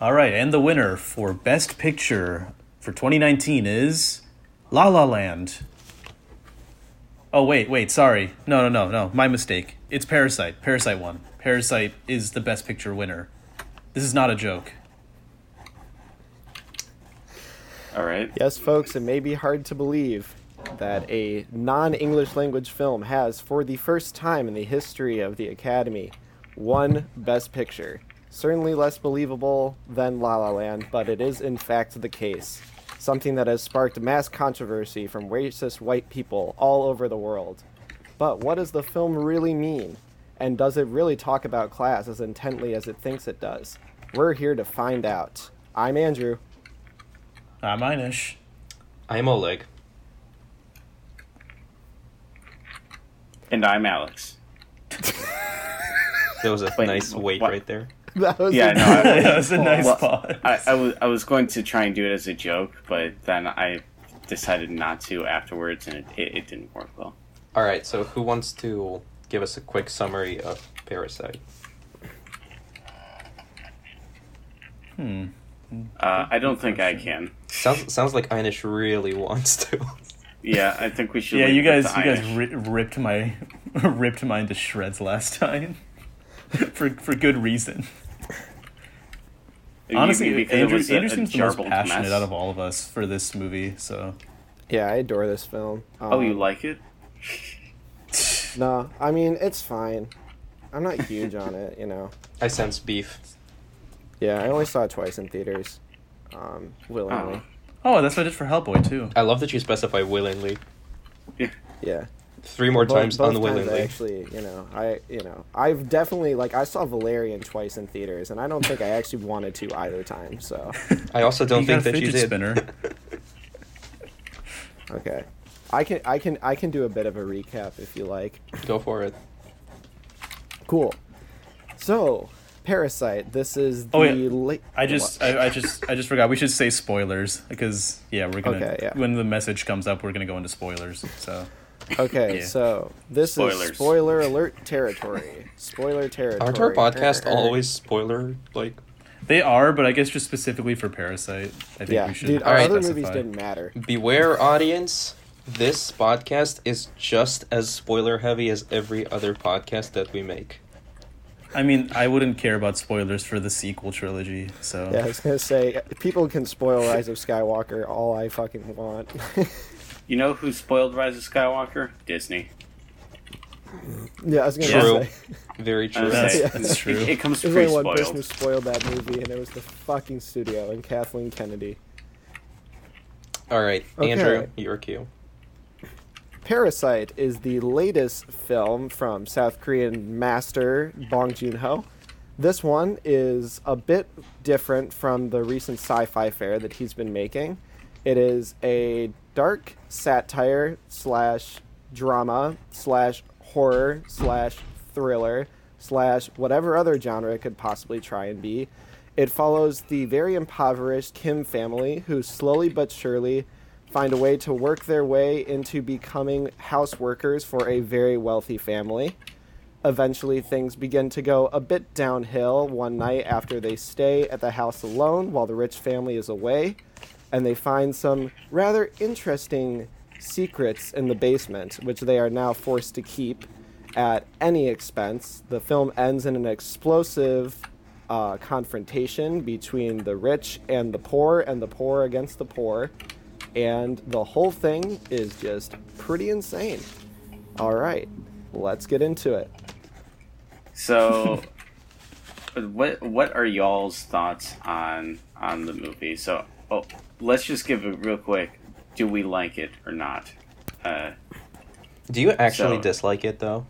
All right, and the winner for Best Picture for 2019 is La La Land. Oh wait, wait, sorry. No, no, no, no. My mistake. It's Parasite. Parasite won. Parasite is the Best Picture winner. This is not a joke. All right. Yes, folks, it may be hard to believe that a non English language film has, for the first time in the history of the Academy, won Best Picture. Certainly less believable than La La Land, but it is in fact the case. Something that has sparked mass controversy from racist white people all over the world. But what does the film really mean? And does it really talk about class as intently as it thinks it does? We're here to find out. I'm Andrew. I'm Einish. I'm Oleg. And I'm Alex. There was a Wait, nice wait what? right there. That was Yeah, a- no, I- that was a nice Well, pause. I, I was I was going to try and do it as a joke, but then I decided not to afterwards, and it, it, it didn't work well. All right, so who wants to give us a quick summary of Parasite? Hmm. Uh, I don't think I can. Sounds sounds like Einish really wants to. Yeah, I think we should. Yeah, you guys, to you guys ri- ripped my, ripped mine to shreds last time, for for good reason. You- Honestly, because it Andrew, was a- Andrew seems the most passionate mess. out of all of us for this movie. So Yeah, I adore this film. Oh, you Um, like it? No, I mean it's fine. I'm not huge on it, you know. I sense beef. Yeah, I only saw it twice in theaters, um, willingly. oh, that's what I did for Hellboy too. I love that you specify willingly. Yeah, Three more Both- times both times unwillingly. I actually, you know, I, you know, I've definitely like I saw Valerian twice in theaters, and I don't think I actually wanted to either time. So I also don't You think that you fidget did. spinner. okay, I can, I can, I can do a bit of a recap if you like. Go for it. Cool. So, Parasite. This is the Oh, yeah. late. I just, I, I just, I just forgot. We should say spoilers because yeah, we're gonna Okay, yeah. when the message comes up, we're gonna go into spoilers. So Okay, Yeah. so this Spoilers. is spoiler alert territory. Spoiler territory. Aren't our podcast always spoiler like? they are, but I guess just specifically for Parasite, I think Yeah, we should. dude, our Alright. other specify. movies didn't matter. Beware, audience. This podcast is just as spoiler heavy as every other podcast that we make. I mean, I wouldn't care about spoilers for the sequel trilogy. So Yeah, I was gonna say people can spoil Rise of Skywalker all I fucking want. You know who spoiled Rise of Skywalker? Disney. yeah, I was gonna True. say. Very true. Uh, that's- saying, that's it- true. It, comes There's only one person who spoiled that movie, and it was the fucking studio and Kathleen Kennedy. All right, Okay. Andrew, your cue. Parasite is the latest film from South Korean master Bong Joon Ho. This one is a bit different from the recent sci fi fare that he's been making. It is a dark satire slash drama slash horror slash thriller slash whatever other genre it could possibly try and be. It follows the very impoverished Kim family who slowly but surely find a way to work their way into becoming house workers for a very wealthy family. Eventually, things begin to go a bit downhill one night after they stay at the house alone while the rich family is away, and they find some rather interesting secrets in the basement, which they are now forced to keep at any expense. The film ends in an explosive uh, confrontation between the rich and the poor, and the poor against the poor and the whole thing is just pretty insane. All right, let's get into it. So, what what are y'all's thoughts on on the movie? So, oh, let's just give it real quick. Do we like it or not? Uh, Do you actually So- dislike it though?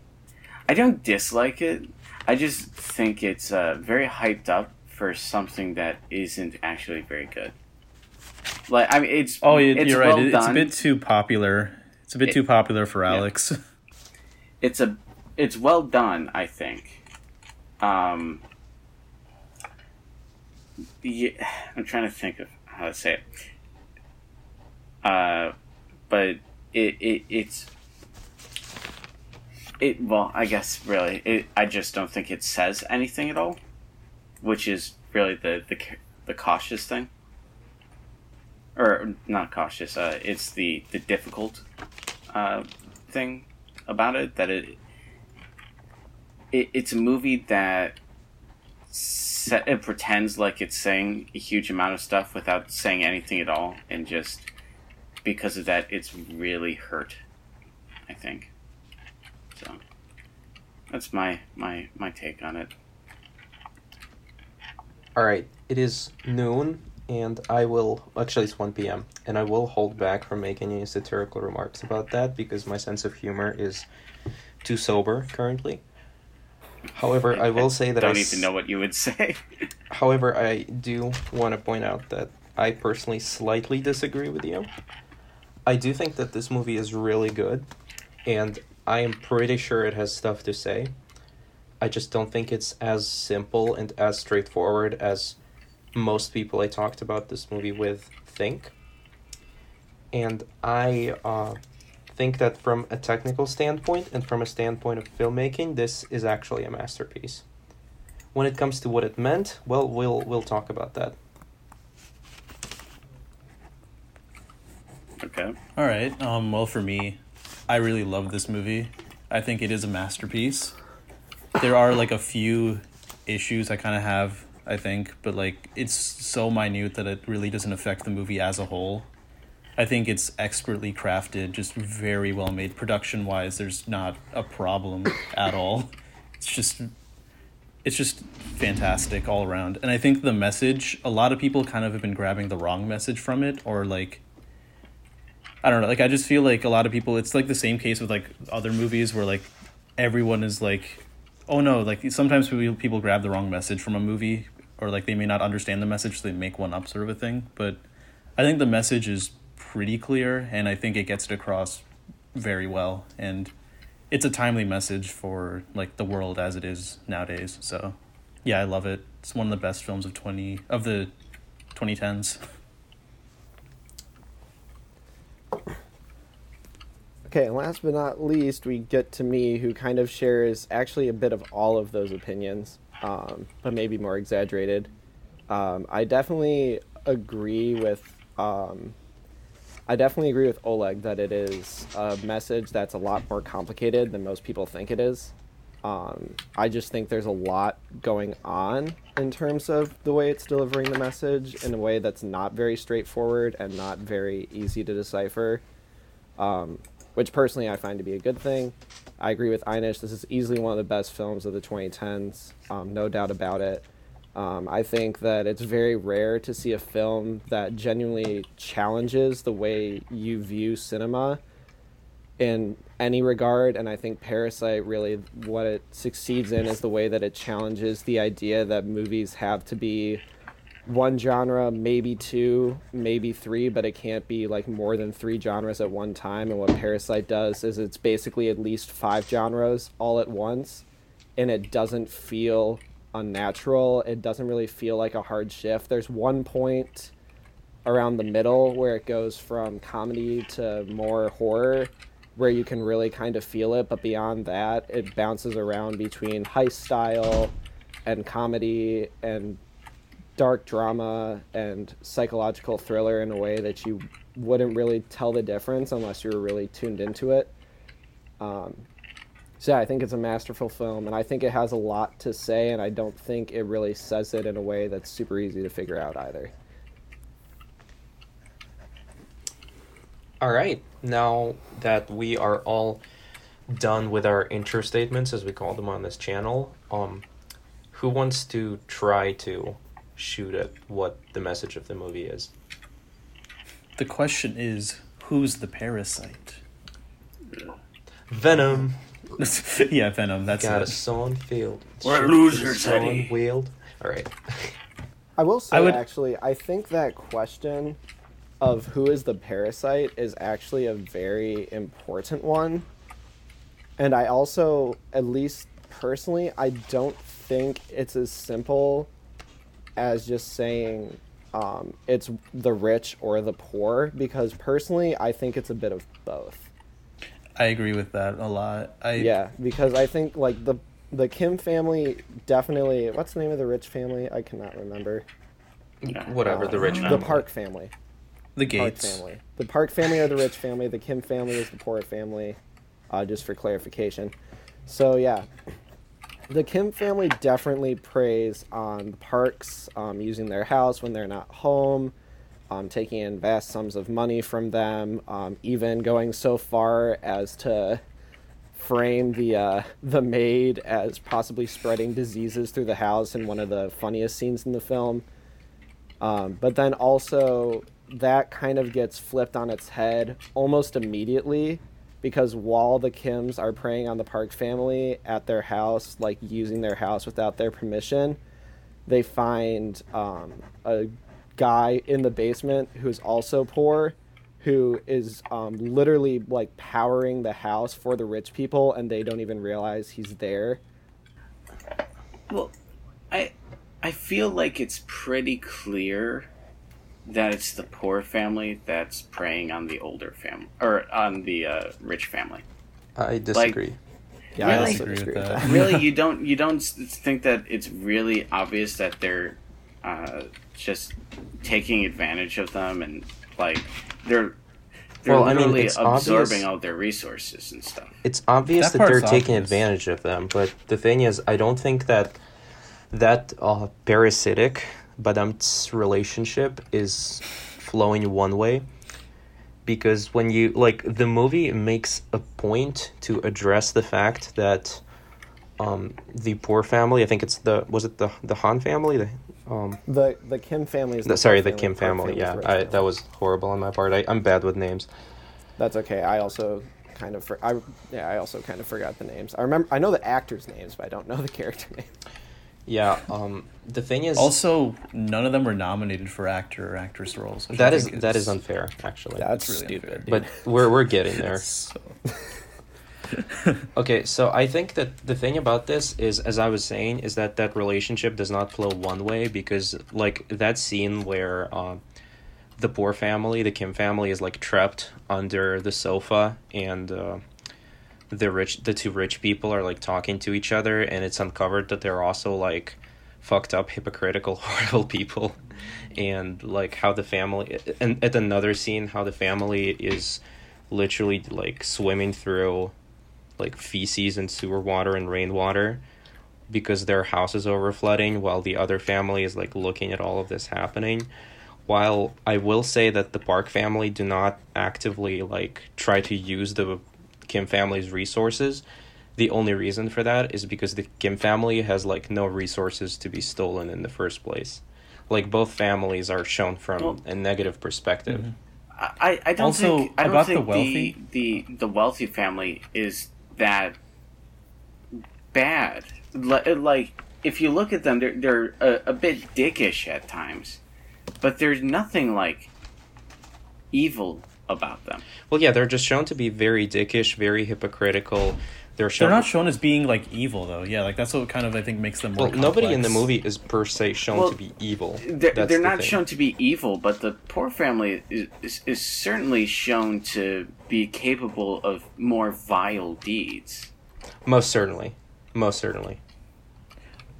I don't dislike it. I just think it's uh, very hyped up for something that isn't actually very good. Like, I mean, it's Oh, you- it's you're right. well It- it's a bit too popular. It's a bit It- too popular for Alex. it's a it's well done i think um yeah, i'm trying to think of how to say it uh but it, it it's it well i guess really it, i just don't think it says anything at all which is really the the the cautious thing, or not cautious. Uh, it's the the difficult uh, thing about it that it, it it's a movie that se- it pretends like it's saying a huge amount of stuff without saying anything at all, and just because of that, it's really hurt. I think. So that's my my my take on it. All right, it is noon, and I will actually it's one p.m. and I will hold back from making any satirical remarks about that because my sense of humor is too sober currently. However, I will say that I don't I even s- know what you would say. However, I do want to point out that I personally slightly disagree with you. I do think that this movie is really good, and I am pretty sure it has stuff to say. I just don't think it's as simple and as straightforward as most people I talked about this movie with think. And I uh, think that from a technical standpoint and from a standpoint of filmmaking, this is actually a masterpiece. When it comes to what it meant, well, we'll we'll talk about that. okay. All right. Um, well, for me, I really love this movie. I think it is a masterpiece. There are like a few issues I kind of have, I think, but like it's so minute that it really doesn't affect the movie as a whole. I think it's expertly crafted, just very well made production wise. There's not a problem at all. It's just it's just fantastic all around. And I think the message, a lot of people kind of have been grabbing the wrong message from it or like I don't know. Like I just feel like a lot of people. It's like the same case with like other movies where like everyone is like, oh no. Like sometimes people people grab the wrong message from a movie, or like they may not understand the message, so they make one up, sort of a thing. But I think the message is pretty clear, and I think it gets it across very well. And it's a timely message for like the world as it is nowadays. So yeah, I love it. It's one of the best films of twenty of the twenty tens. Okay, and last but not least, we get to me, who kind of shares actually a bit of all of those opinions, um, but maybe more exaggerated. Um, I definitely agree with. Um, I definitely agree with Oleg that it is a message that's a lot more complicated than most people think it is. Um, I just think there's a lot going on in terms of the way it's delivering the message in a way that's not very straightforward and not very easy to decipher um, which personally I find to be a good thing. I agree with Einish. This is easily one of the best films of the 2010s, um, no doubt about it. Um, I think that it's very rare to see a film that genuinely challenges the way you view cinema in any regard. And I think Parasite really, what it succeeds in is the way that it challenges the idea that movies have to be one genre, maybe two, maybe three, but it can't be like more than three genres at one time. And what Parasite does is it's basically at least five genres all at once, and it doesn't feel unnatural. It doesn't really feel like a hard shift. There's one point around the middle where it goes from comedy to more horror where you can really kind of feel it but beyond that it bounces around between heist style and comedy and dark drama and psychological thriller in a way that you wouldn't really tell the difference unless you were really tuned into it. Um, so yeah, I think it's a masterful film, and I think it has a lot to say, and I don't think it really says it in a way that's super easy to figure out either. All right, now that we are all done with our intro statements, as we call them on this channel, um, who wants to try to shoot at what the message of the movie is? The question is, who's the parasite? Venom yeah, Venom. That's got a it. song field. We're losers, Eddie. Wheeled. All right. I will say, I would- actually, I think that question of who is the parasite is actually a very important one. And I also, at least personally, I don't think it's as simple as just saying um, it's the rich or the poor, because personally, I think it's a bit of both. I agree with that a lot. I Yeah, because I think like the the Kim family definitely. What's the name of the rich family? I cannot remember. Yeah. Whatever, the rich family. the. Park family. The Park Gates. family. The Park family are the rich family. The Kim family is the poor family. Uh, just for clarification. So yeah, the Kim family definitely preys on the Parks um, using their house when they're not home, um, taking in vast sums of money from them, um, even going so far as to frame the uh, the maid as possibly spreading diseases through the house in one of the funniest scenes in the film. Um, but then also that kind of gets flipped on its head almost immediately because while the Kims are preying on the Park family at their house, like using their house without their permission, they find um, a guy in the basement who's also poor who is um, literally like powering the house for the rich people and they don't even realize he's there Well, I I feel like it's pretty clear that it's the poor family that's preying on the older family or on the uh, rich family. I disagree. yeah i Really? also Agree with disagree with that. that Really, you don't you don't think that it's really obvious that they're uh, just taking advantage of them and like they're they're Well, I mean, literally it's absorbing obvious- all their resources and stuff. It's obvious That that, they're part's taking advantage of them, but the thing is, I don't think that that uh, parasitic Badamt's relationship is flowing one way. Because when you like the movie makes a point to address the fact that um, the poor family, I think it's the was it the the Han family, the um, the the kim family is the, sorry, poor the Kim Park family. Yeah, I, that was horrible on my part. I, I'm bad with names. That's okay. I also kind of for, I yeah I also kind of forgot the names. I remember I know the actors' names, but I don't know the character name. Yeah. Um. The thing is, Also, none of them were nominated for actor or actress roles. that is think that is unfair, actually. That's really stupid. unfair. but we're we're getting there. So, Okay, so I think that the thing about this is, as I was saying, is that that relationship does not flow one way because, like, that scene where uh, the poor family, the Kim family, is like trapped under the sofa, and uh, the rich, the two rich people are like talking to each other, and it's uncovered that they're also like fucked up, hypocritical, horrible people, and like how the family, and at another scene, how the family is literally like swimming through like feces and sewer water and rainwater because their house is over flooding while the other family is like looking at all of this happening. While i will say that the park family do not actively like try to use the kim family's resources the only reason for that is because the kim family has like no resources to be stolen in the first place. Like both families are shown from Well- a negative perspective. Mm-hmm. I, I don't Also, think I don't about the wealthy- the, the the wealthy family is that bad. Like if you look at them, they're they're a, a bit dickish at times, but there's nothing like evil about them. well yeah they're just shown to be very dickish very hypocritical they're shown they're not shown as being like evil though. Yeah, like that's what kind of I think makes them more. Well, nobody in the movie is per se shown Well, to be evil. They're, they're the not thing. shown to be evil, but the poor family is, is, is certainly shown to be capable of more vile deeds. Most certainly, most certainly.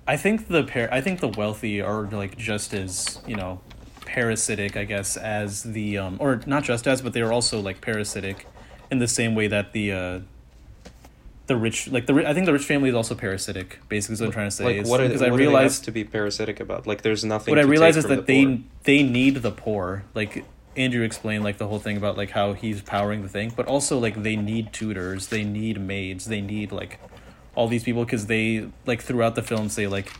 I think the par- I think the wealthy are like just as you know parasitic, I guess, as the um or not just as, but they are also like parasitic in the same way that the uh the rich like the I think the rich family is also parasitic. Basically, is what I'm trying to say. Like is- what? Because what I do they have realized to be parasitic about? Like there's nothing. what I realize is that the they poor. they need the poor. Like Andrew explained, like the whole thing about like how he's powering the thing, but also like they need tutors, they need maids, they need like all these people because they like throughout the film say like,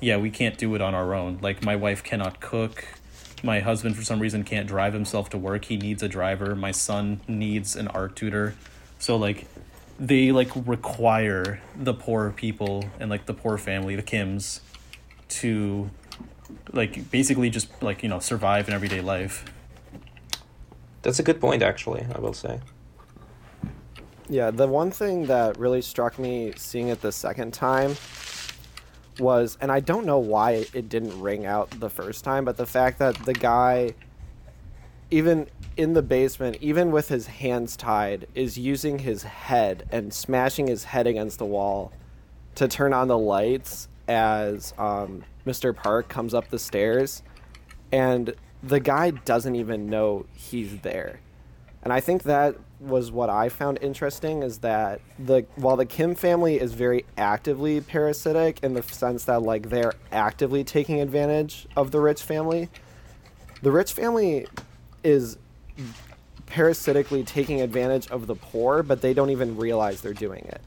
yeah, we can't do it on our own. Like my wife cannot cook. My husband, for some reason, can't drive himself to work. He needs a driver. My son needs an art tutor. So like, they like require the poor people and like the poor family, the Kims, to like basically just like you know survive in everyday life. That's a good point, actually. I will say. Yeah, the one thing that really struck me seeing it the second time was, and I don't know why it didn't ring out the first time, but the fact that the guy, even in the basement, even with his hands tied, is using his head and smashing his head against the wall to turn on the lights as um, Mr. Park comes up the stairs. and the guy doesn't even know he's there. And I think that was what I found interesting is that the while the Kim family is very actively parasitic in the sense that like they're actively taking advantage of the rich family, the rich family is parasitically taking advantage of the poor, but they don't even realize they're doing it.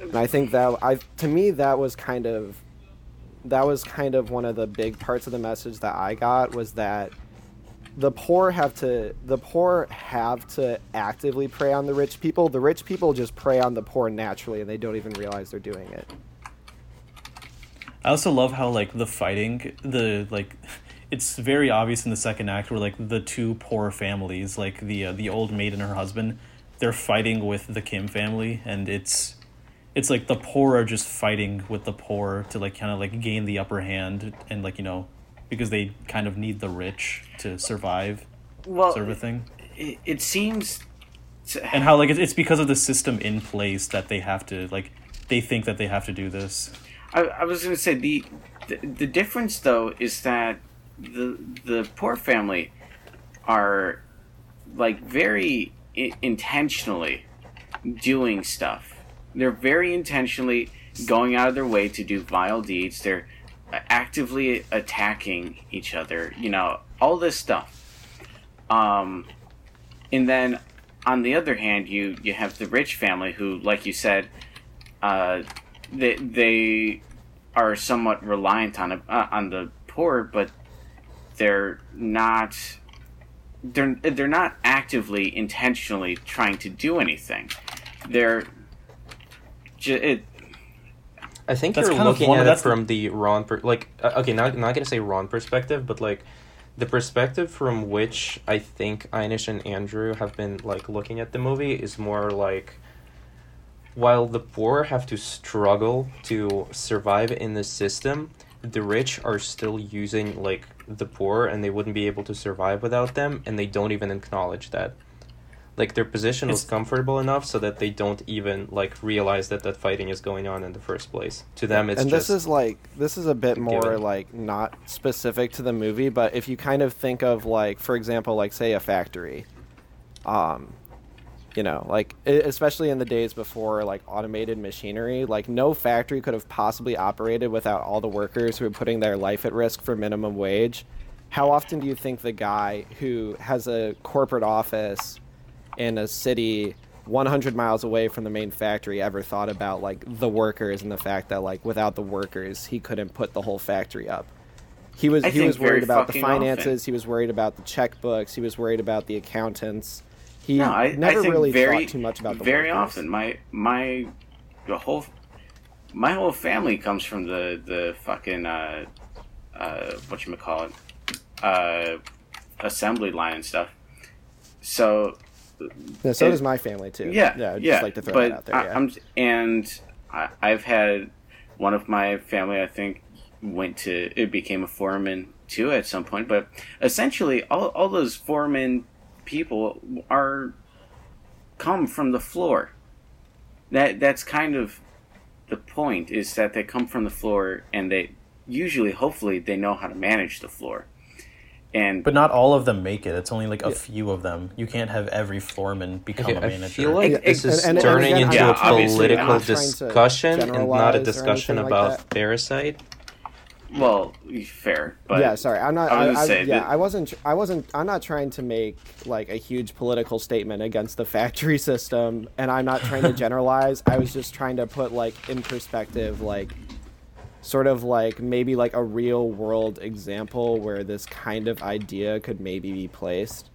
And I think that I to me that was kind of that was kind of one of the big parts of the message that I got was that the poor have to the poor have to actively prey on the rich people. The rich people just prey on the poor naturally and they don't even realize they're doing it. I also love how like the fighting, the like, it's very obvious in the second act where like the two poor families, like the uh, the old maid and her husband, they're fighting with the Kim family, and it's it's like the poor are just fighting with the poor to like kind of like gain the upper hand and like you know because they kind of need the rich to survive Well, sort of a thing it, it seems. To, and how like it's- it's because of the system in place that they have to like they think that they have to do this I, I was going to say the, the the difference though is that the the poor family are like very I- intentionally doing stuff. They're very intentionally going out of their way to do vile deeds. They're actively attacking each other. You know all this stuff. Um, and then on the other hand, you you have the rich family who, like you said, uh, they they are somewhat reliant on uh, on the poor, but they're not they're they're not actively intentionally trying to do anything. They're ju- it, I think That's you're looking at it from the wrong, per- like, uh, okay, not not gonna say wrong perspective, but like, the perspective from which I think Einish and Andrew have been like looking at the movie is more like, while the poor have to struggle to survive in the system, the rich are still using like the poor, and they wouldn't be able to survive without them, and they don't even acknowledge that. Like their position was comfortable enough so that they don't even like realize that that fighting is going on in the first place. To them, it's and just this is like this is a bit more given. like not specific to the movie but if you kind of think of like for example like say a factory um you know like especially in the days before like automated machinery like no factory could have possibly operated without all the workers who are putting their life at risk for minimum wage. How often do you think the guy who has a corporate office in a city 100 miles away from the main factory ever thought about like the workers and the fact that like without the workers he couldn't put the whole factory up? He was I he was worried about the finances often. he was worried about the checkbooks he was worried about the accountants he no, I, never I really very thought too much about the very workers. often. My my the whole my whole family comes from the the fucking uh, uh, what you call it uh, assembly line and stuff. So Yeah, so it- does my family too Yeah, yeah I'd yeah. just like to throw but that out there I, yeah. I'm and I, I've had one of my family. I think went to it became a foreman too at some point. But essentially, all all those foreman people are come from the floor. That that's kind of the point is that they come from the floor and they usually hopefully they know how to manage the floor. And but not all of them make it it's only like a few of them you can't have every foreman become Okay, a I manager feel like And- this and- is and- and turning again, into Yeah, a political not trying to discussion and not a discussion anything like about that. Parasite. Well, fair, but yeah, sorry. I'm not. I I, I- say yeah, that- I wasn't. I wasn't. I'm not trying to make like a huge political statement against the factory system, and I'm not trying to generalize. I was just trying to put like in perspective, like sort of like maybe like a real world example where this kind of idea could maybe be placed.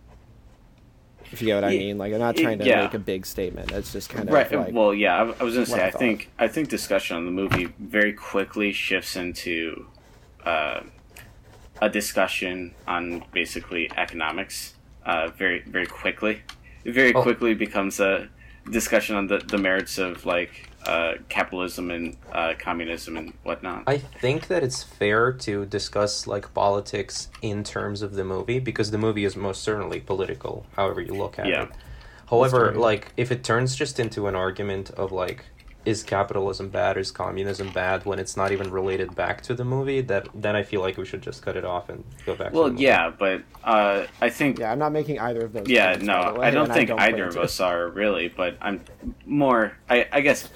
If you get what I mean, like I'm not trying to yeah. make a big statement. It's just kind of right uh, like well yeah I, I was gonna say I I, think i think discussion on the movie very quickly shifts into uh, a discussion on basically economics uh, very very quickly it very Oh. quickly becomes a discussion on the, the merits of like uh, capitalism and uh, communism and whatnot I think that it's fair to discuss like politics in terms of the movie because the movie is most certainly political, however you look at Yeah. it. However, like if it turns just into an argument of like is capitalism bad, is communism bad when it's not even related back to the movie, that then I feel like we should just cut it off and go back. Well, to the movie. Well, yeah, but uh, I think Yeah, I'm not making either of those. Yeah, points, no, way, I don't and think don't either of us are really, but I'm more. I, I guess,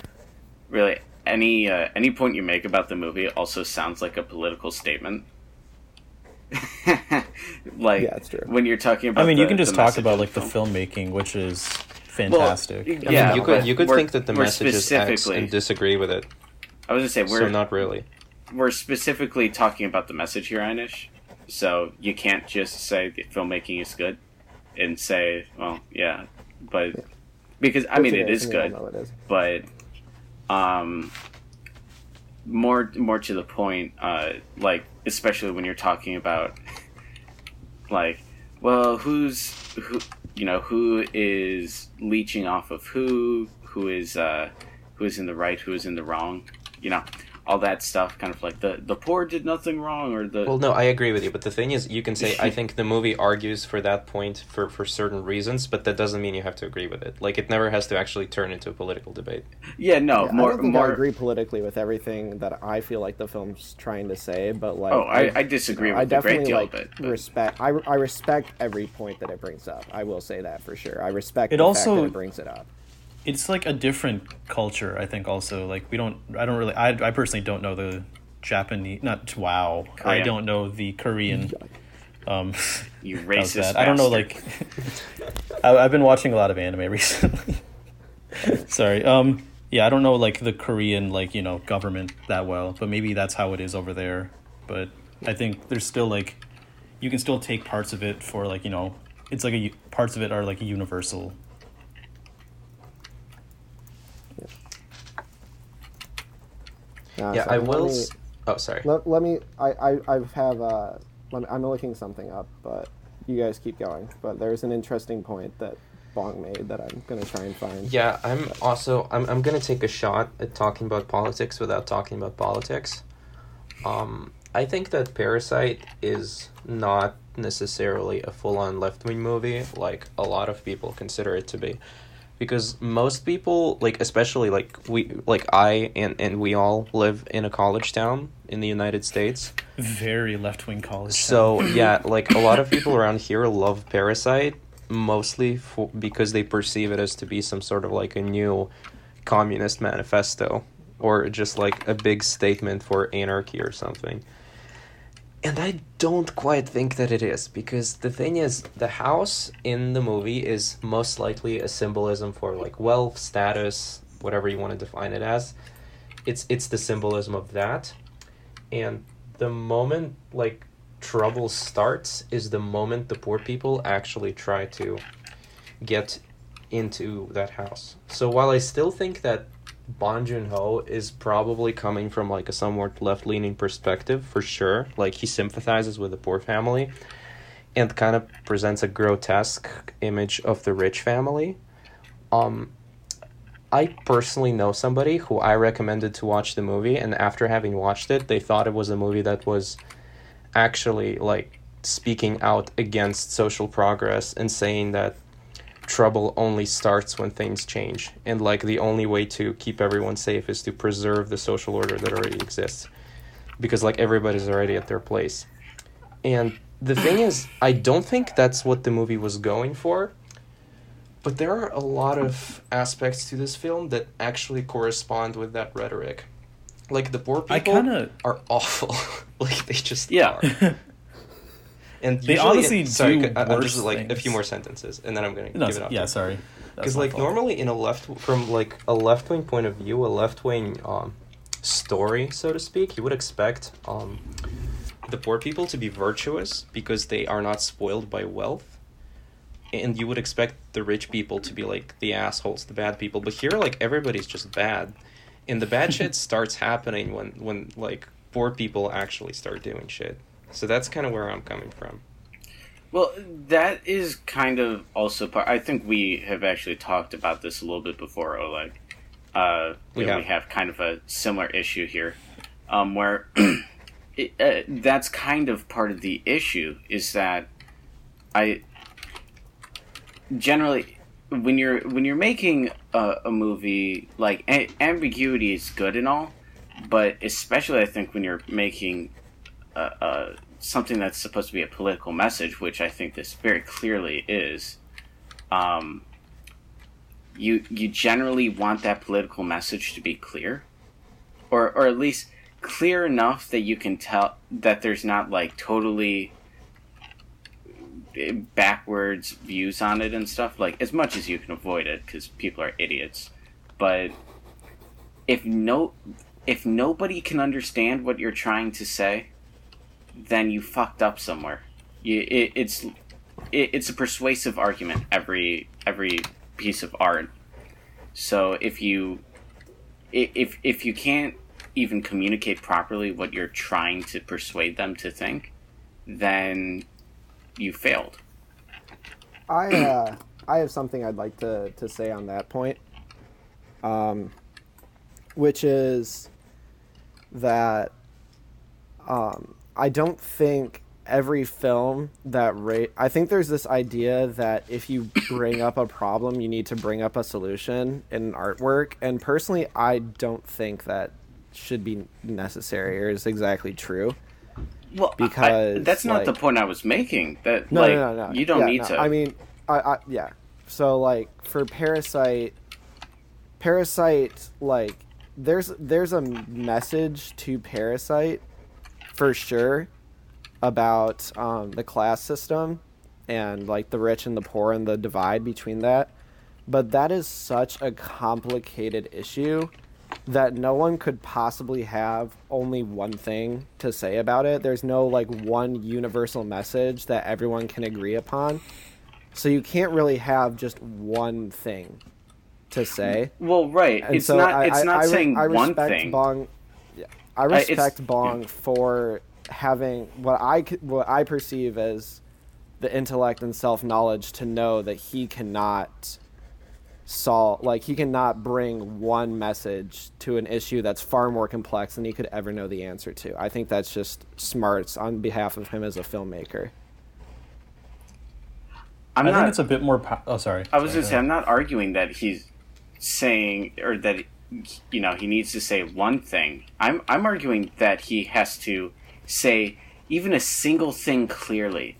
really, any uh, any point you make about the movie also sounds like a political statement. like, Yeah, it's true. when you're talking about. I mean, you can just talk about of like the filmmaking, which is Well, fantastic. I mean, yeah, you could you could think that the we're message is X and disagree with it. I was gonna say we're So not really. we're specifically talking about the message here, Einish. So you can't just say the filmmaking is good, and say, well, yeah, but because I Which mean it is and we good. it is. but um more more to the point uh like especially when you're talking about like well who's who you know who is leeching off of who who is uh who is in the right who is in the wrong you know all that stuff kind of like the the poor did nothing wrong or the Well, no, I agree with you, but the thing is, you can say I think the movie argues for that point for for certain reasons, but that doesn't mean you have to agree with it. Like it never has to actually turn into a political debate. yeah no Yeah, more I don't think more I agree politically with everything that I feel like the film's trying to say, but like oh I, I disagree I with a great definitely deal like of it but- respect. I, I respect every point that it brings up. I will say that for sure. I respect It the also- fact that it brings it up. It's like a different culture. I think also like we don't. I don't really. I I personally don't know the Japanese. Not wow. I don't know the Korean. Um, you racist bad. I don't know like. I, I've been watching a lot of anime recently. Sorry. Um. Yeah, I don't know like the Korean like you know government that well, but maybe that's how it is over there. But I think there's still like, you can still take parts of it for like you know, it's like a parts of it are like universal. Uh, yeah, so I will. me- Oh, sorry. Let, let me. I I I have. Uh, I'm looking something up, but you guys keep going. But there's an interesting point that Bong made that I'm gonna try and find. Yeah, I'm also I'm I'm gonna take a shot at talking about politics without talking about politics. Um, I think that Parasite is not necessarily a full-on left-wing movie like a lot of people consider it to be, because most people like especially like we like I and and we all live in a college town in the United States. Very left wing college. town. So yeah, like a lot of people around here love Parasite mostly for because they perceive it as to be some sort of like a new communist manifesto or just like a big statement for anarchy or something. And I don't quite think that it is because the thing is the house in the movie is most likely a symbolism for like wealth, status, whatever you want to define it as. It's it's the symbolism of that. And the moment like trouble starts is the moment the poor people actually try to get into that house. So while I still think that Bong Joon Ho is probably coming from like a somewhat left leaning perspective for sure, like he sympathizes with the poor family and kind of presents a grotesque image of the rich family. Um I personally know somebody who I recommended to watch the movie, and after having watched it, they thought it was a movie that was actually like speaking out against social progress and saying that trouble only starts when things change, and like the only way to keep everyone safe is to preserve the social order that already exists, because like everybody's already at their place. And the thing is, I don't think that's what the movie was going for. But there are a lot of aspects to this film that actually correspond with that rhetoric. Like the poor people kinda- are awful. like they just Yeah. And They honestly sorry, do I- I'm just like a few more sentences, and then I'm gonna no, give it up. yeah, sorry. Because like fault. normally in a left from like a left wing point of view, a left wing um, story, so to speak, you would expect um, the poor people to be virtuous because they are not spoiled by wealth, and you would expect the rich people to be like the assholes, the bad people. But here, like everybody's just bad, and the bad shit starts happening when when like poor people actually start doing shit. So that's kind of where I'm coming from. Well, that is kind of also part. I think we have actually talked about this a little bit before, Oleg. Uh, We have. we have kind of a similar issue here, um, where it, uh, that's kind of part of the issue is that I generally when you're when you're making a, a movie like a- ambiguity is good and all, but especially I think when you're making something that's supposed to be a political message, which I think this very clearly is. Um, you you generally want that political message to be clear, or or at least clear enough that you can tell that there's not like totally backwards views on it and stuff like as much as you can avoid it because people are idiots but if no if nobody can understand what you're trying to say then you fucked up somewhere. You, it, it's it, it's a persuasive argument every every piece of art. So if you if if you can't even communicate properly what you're trying to persuade them to think then you failed. I uh, I have something I'd like to, to say on that point, um, which is that um, I don't think every film that rate. I think there's this idea that if you bring up a problem, you need to bring up a solution in an artwork, and personally, I don't think that should be necessary or is exactly true. Well, because I, that's not like, the point I was making. That no, like no, no, no. you don't yeah, need no. to. I mean, I, I, yeah. So like for Parasite, Parasite, like there's there's a message to Parasite, for sure, about um, the class system, and like the rich and the poor and the divide between that. But that is such a complicated issue that no one could possibly have only one thing to say about it. There's no like one universal message that everyone can agree upon. So you can't really have just one thing to say. well, right. And it's so not. It's I, not I, saying I one thing. Bong. Yeah, I it's- respect Bong yeah. for having what I c- what I perceive as the intellect and self knowledge to know that he cannot solve like he cannot bring one message to an issue that's far more complex than he could ever know the answer to. I think that's just smarts on behalf of him as a filmmaker. I'm I not. think it's a bit more. Po- oh, sorry. I was Sorry, gonna say. I'm not arguing that he's saying or that you know he needs to say one thing. I'm I'm arguing that he has to say even a single thing clearly.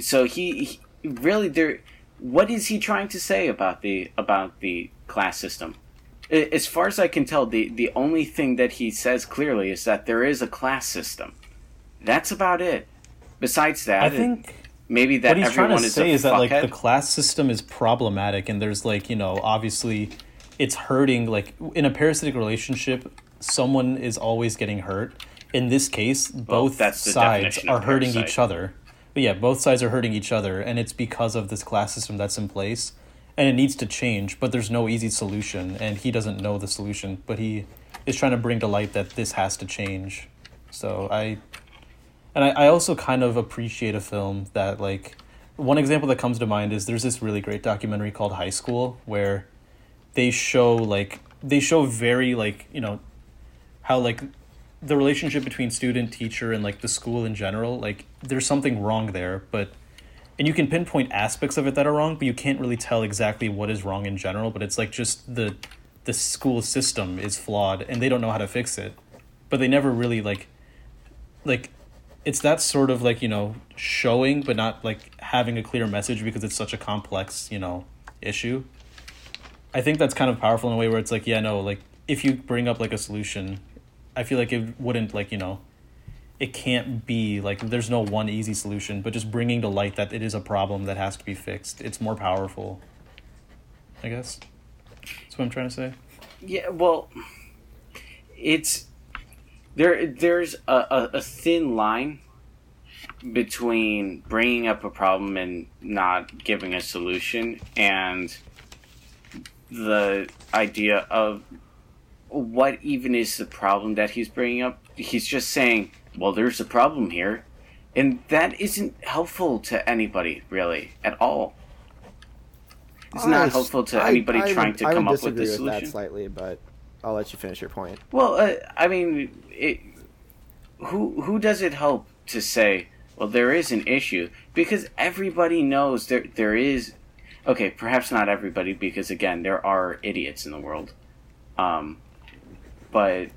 So he, he really there. What is he trying to say about the about the class system? As far as I can tell, the the only thing that he says clearly is that there is a class system. That's about it. Besides that, I it- think maybe that what he's trying everyone to is say a is that like the class system is problematic and there's like you know obviously it's hurting like in a parasitic relationship someone is always getting hurt. In this case both the sides are hurting parasite. each other. But yeah both sides are hurting each other and it's because of this class system that's in place and it needs to change but there's no easy solution and he doesn't know the solution but he is trying to bring to light that this has to change. So i and I, I also kind of appreciate a film that like one example that comes to mind is there's this really great documentary called High School where they show like they show very like you know how like the relationship between student teacher and like the school in general like there's something wrong there but and you can pinpoint aspects of it that are wrong but you can't really tell exactly what is wrong in general but it's like just the the school system is flawed and they don't know how to fix it. But they never really like like it's that sort of like you know showing but not like having a clear message because it's such a complex you know issue i think that's kind of powerful in a way where it's like yeah no like if you bring up like a solution i feel like it wouldn't like you know it can't be like there's no one easy solution but just bringing to light that it is a problem that has to be fixed it's more powerful i guess that's what i'm trying to say Yeah, well, it's there. There's a, a, a thin line between bringing up a problem and not giving a solution, and the idea of what even is the problem that he's bringing up. He's just saying, "Well, there's a problem here," and that isn't helpful to anybody really at all. It's I not helpful to I- anybody I trying would- to I come up with the disagree solution. that slightly, but I'll let you finish your point. Well, uh, I mean, it, who who does it help to say, well, there is an issue because everybody knows there there is. Okay, perhaps not everybody, because again, there are idiots in the world. Um, but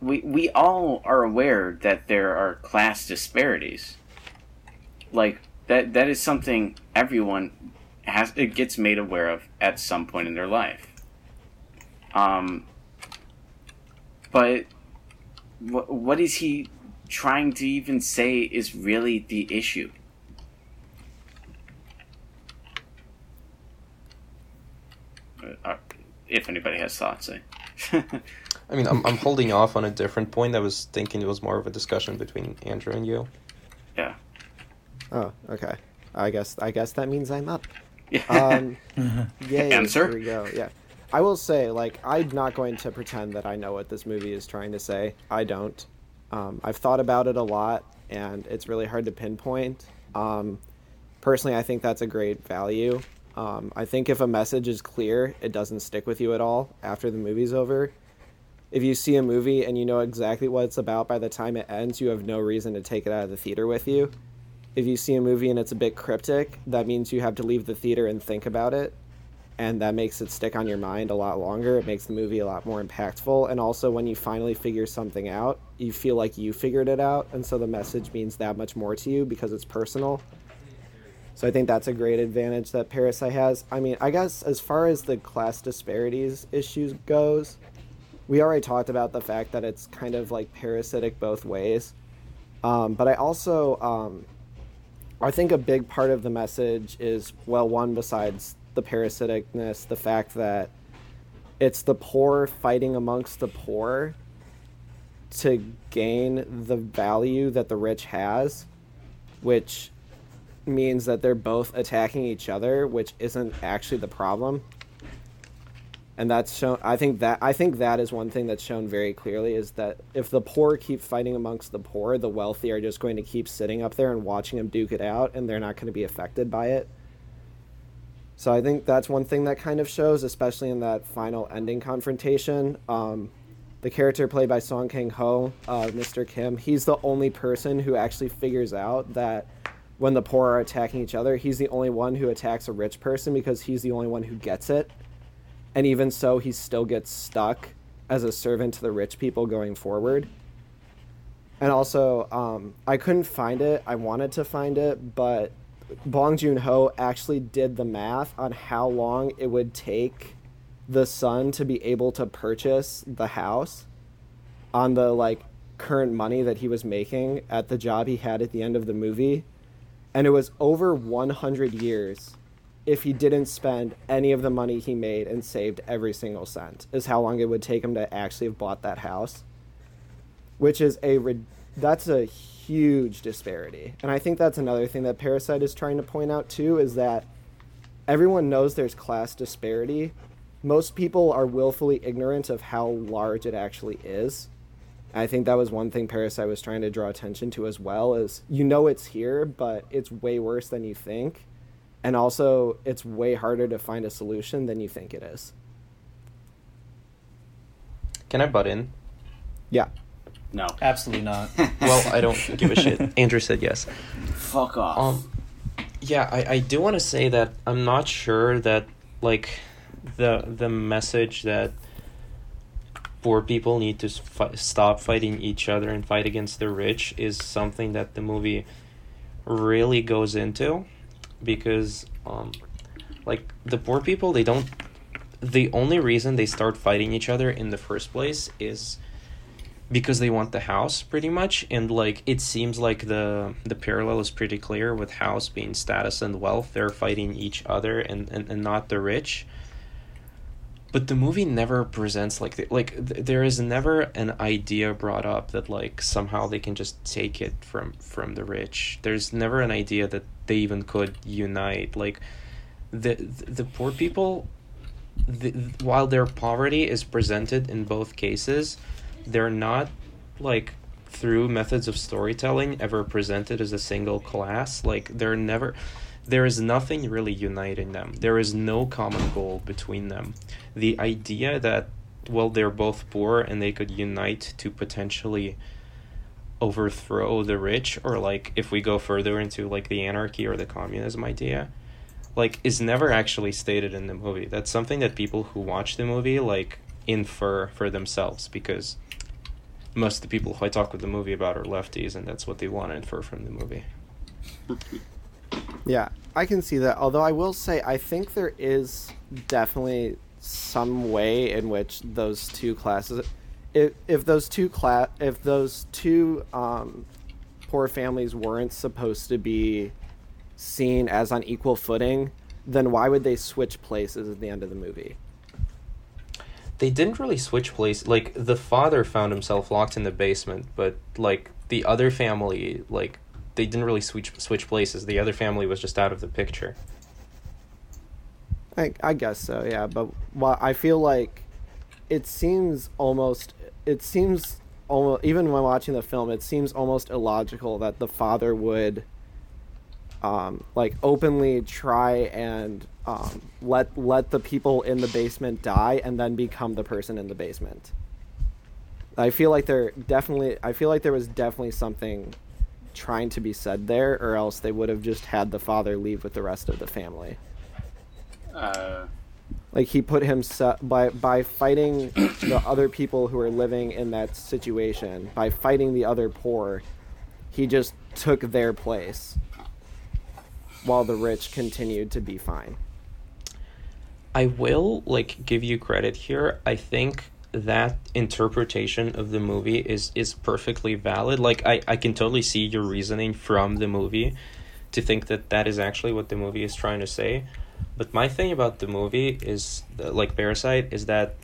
we we all are aware that there are class disparities. Like that that is something everyone has it gets made aware of at some point in their life. Um, but what what is he trying to even say is really the issue? If anybody has thoughts, eh? I mean, I'm, I'm holding off on a different point. I was thinking it was more of a discussion between Andrew and you. yeah. Oh, okay. I guess I guess that means I'm up. Yeah. Um, yay! Answer? Here we go. Yeah, I will say, like, I'm not going to pretend that I know what this movie is trying to say. I don't. Um, I've thought about it a lot, and it's really hard to pinpoint. Um, personally, I think that's a great value. Um, I think if a message is clear, it doesn't stick with you at all after the movie's over. If you see a movie and you know exactly what it's about by the time it ends, you have no reason to take it out of the theater with you. If you see a movie and it's a bit cryptic, that means you have to leave the theater and think about it. And that makes it stick on your mind a lot longer. It makes the movie a lot more impactful. And also, when you finally figure something out, you feel like you figured it out. And so the message means that much more to you because it's personal. So I think that's a great advantage that Parasite has. I mean, I guess as far as the class disparities issues goes, we already talked about the fact that it's kind of like parasitic both ways. Um, but I also, um, I think a big part of the message is well, one besides the parasiticness, the fact that it's the poor fighting amongst the poor to gain the value that the rich has, which means that they're both attacking each other, which isn't actually the problem. And that's shown. I think that I think that is one thing that's shown very clearly is that if the poor keep fighting amongst the poor, the wealthy are just going to keep sitting up there and watching them duke it out, and they're not going to be affected by it. So I think that's one thing that kind of shows, especially in that final ending confrontation. Um, the character played by Song Kang Ho, uh, Mr. Kim, he's the only person who actually figures out that when the poor are attacking each other, he's the only one who attacks a rich person because he's the only one who gets it. And even so, he still gets stuck as a servant to the rich people going forward. And also, um, I couldn't find it. I wanted to find it, but Bong Joon Ho actually did the math on how long it would take the son to be able to purchase the house on the like current money that he was making at the job he had at the end of the movie and it was over 100 years if he didn't spend any of the money he made and saved every single cent is how long it would take him to actually have bought that house. Which is a that's a huge disparity. And i think that's another thing that parasite is trying to point out too is that everyone knows there's class disparity. Most people are willfully ignorant of how large it actually is I think that was one thing Parasite was trying to draw attention to as well is you know it's here, but it's way worse than you think. And also it's way harder to find a solution than you think it is. Can I butt in? Yeah. No. Absolutely not. Well, I don't give a shit. Andrew said yes. Fuck off. Um, yeah, I, I do want to say that I'm not sure that like the the message that poor people need to f- stop fighting each other and fight against the rich is something that the movie really goes into because um like the poor people they don't the only reason they start fighting each other in the first place is because they want the house pretty much and like it seems like the the parallel is pretty clear with house being status and wealth. They're fighting each other and and, and not the rich but the movie never presents like the, like th- there is never an idea brought up that like somehow they can just take it from from the rich. There's never an idea that they even could unite. Like the the poor people the, while their poverty is presented in both cases they're not like through methods of storytelling ever presented as a single class. Like they're never there is nothing really uniting them there is no common goal between them the idea that well they're both poor and they could unite to potentially overthrow the rich or like if we go further into like the anarchy or the communism idea like is never actually stated in the movie. That's something that people who watch the movie like infer for themselves because most of the people who I talk with the movie about are lefties and that's what they want to infer from the movie. Yeah, I can see that. Although I will say, I think there is definitely some way in which those two classes, if if those two class, if those two um, poor families weren't supposed to be seen as on equal footing, then why would they switch places at the end of the movie? They didn't really switch place. Like the father found himself locked in the basement, but like the other family, like they didn't really switch switch places. The other family was just out of the picture. I, I guess so, yeah. But well, I feel like it seems almost. It seems almost even when watching the film, it seems almost illogical that the father would, um, like openly try and um, let let the people in the basement die and then become the person in the basement. I feel like there definitely. I feel like there was definitely something trying to be said there, or else they would have just had the father leave with the rest of the family. Uh, like he put himself by by fighting the other people who are living in that situation by fighting the other poor he just took their place while the rich continued to be fine I will like give you credit here. I think that interpretation of the movie is is perfectly valid. Like I I can totally see your reasoning from the movie to think that that is actually what the movie is trying to say. But my thing about the movie is like Parasite is that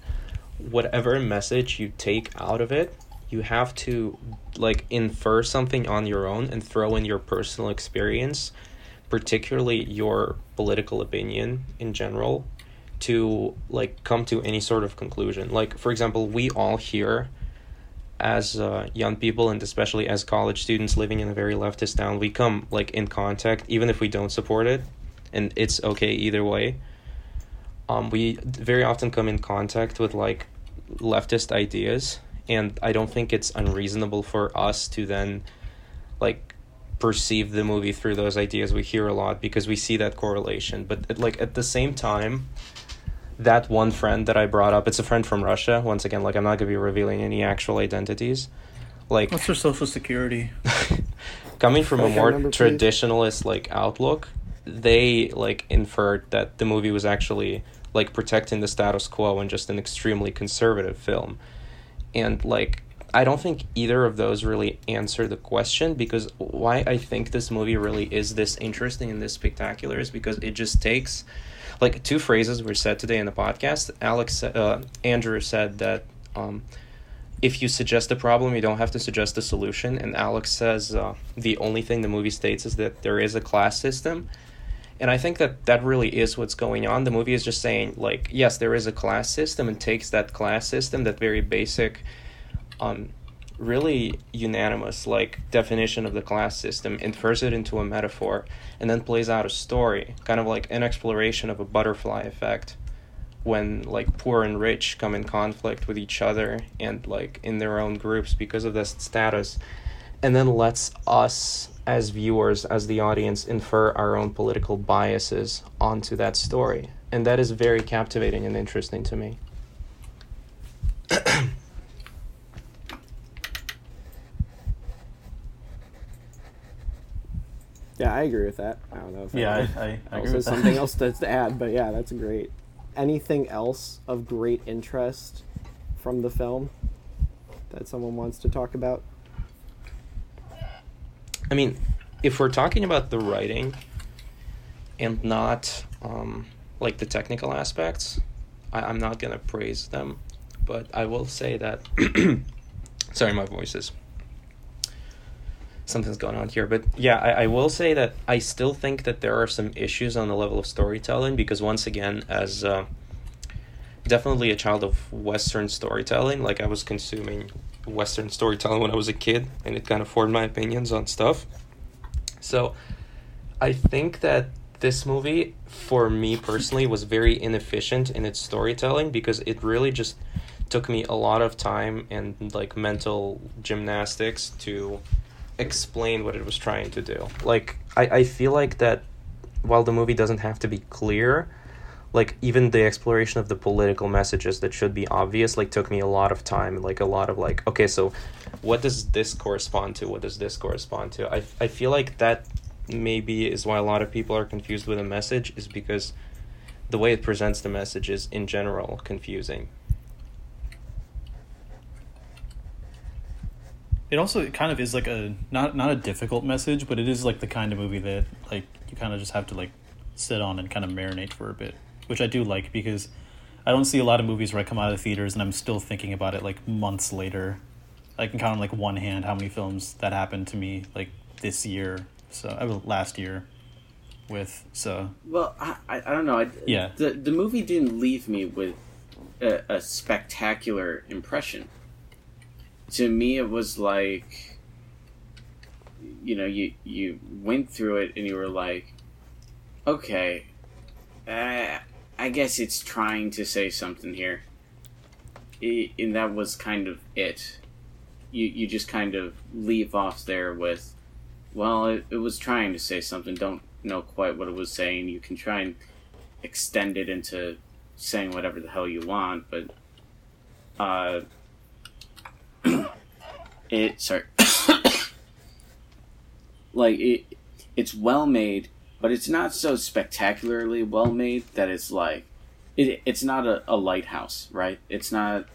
whatever message you take out of it, you have to like infer something on your own and throw in your personal experience, particularly your political opinion in general to like come to any sort of conclusion. Like for example, we all here as uh, young people and especially as college students living in a very leftist town, we come like in contact even if we don't support it, and it's okay either way. Um, we very often come in contact with like leftist ideas, and I don't think it's unreasonable for us to then like perceive the movie through those ideas we hear a lot because we see that correlation. But like at the same time, that one friend that I brought up, it's a friend from Russia. Once again, like I'm not gonna be revealing any actual identities. Like What's their social security? coming from a more number, traditionalist like outlook, they like inferred that the movie was actually like protecting the status quo and just an extremely conservative film. And like I don't think either of those really answer the question because why I think this movie really is this interesting and this spectacular is because it just takes like two phrases were said today in the podcast. Alex, uh, Andrew said that um, if you suggest a problem, you don't have to suggest a solution. And Alex says uh, the only thing the movie states is that there is a class system. And I think that that really is what's going on. The movie is just saying, like, yes, there is a class system, and takes that class system, that very basic, um, really unanimous, like, definition of the class system, infers it into a metaphor, and then plays out a story, kind of like an exploration of a butterfly effect when like poor and rich come in conflict with each other and like in their own groups because of this status. And then lets us as viewers as the audience infer our own political biases onto that story. And that is very captivating and interesting to me yeah i agree with that i don't know if Yeah, I, I, I else agree has with something that. else to, to add but yeah that's great anything else of great interest from the film that someone wants to talk about I mean, if we're talking about the writing and not um, like the technical aspects, I, I'm not gonna praise them, but I will say that. sorry, my voice is. Something's going on here, but yeah, I, I will say that I still think that there are some issues on the level of storytelling because once again, as uh, definitely a child of Western storytelling, like I was consuming Western storytelling when I was a kid, and it kind of formed my opinions on stuff. So, I think that this movie, for me personally, was very inefficient in its storytelling because it really just took me a lot of time and like mental gymnastics to explain what it was trying to do. Like, I, I feel like that while the movie doesn't have to be clear, like even the exploration of the political messages that should be obvious like took me a lot of time like a lot of like okay so what does this correspond to? What does this correspond to? I, I feel like that maybe is why a lot of people are confused with a message is because the way it presents the message is in general confusing It also kind of is like a not not a difficult message, but it is like the kind of movie that like you kind of just have to like sit on and kind of marinate for a bit, which I do like because I don't see a lot of movies where I come out of the theaters and I'm still thinking about it like months later. I can count on like one hand how many films that happened to me like this year, so uh, I mean, last year with so Well, I, I, I don't know. I, Yeah. The the movie didn't leave me with a, a spectacular impression. To me, it was like, you know, you you went through it and you were like, okay, uh, I guess it's trying to say something here. I and that was kind of it. You you just kind of leave off there with, well, it, it was trying to say something. Don't know quite what it was saying. You can try and extend it into saying whatever the hell you want, but uh, it sorry, like it, it's well made, but it's not so spectacularly well made that it's like it. It's not a, a lighthouse, right? It's not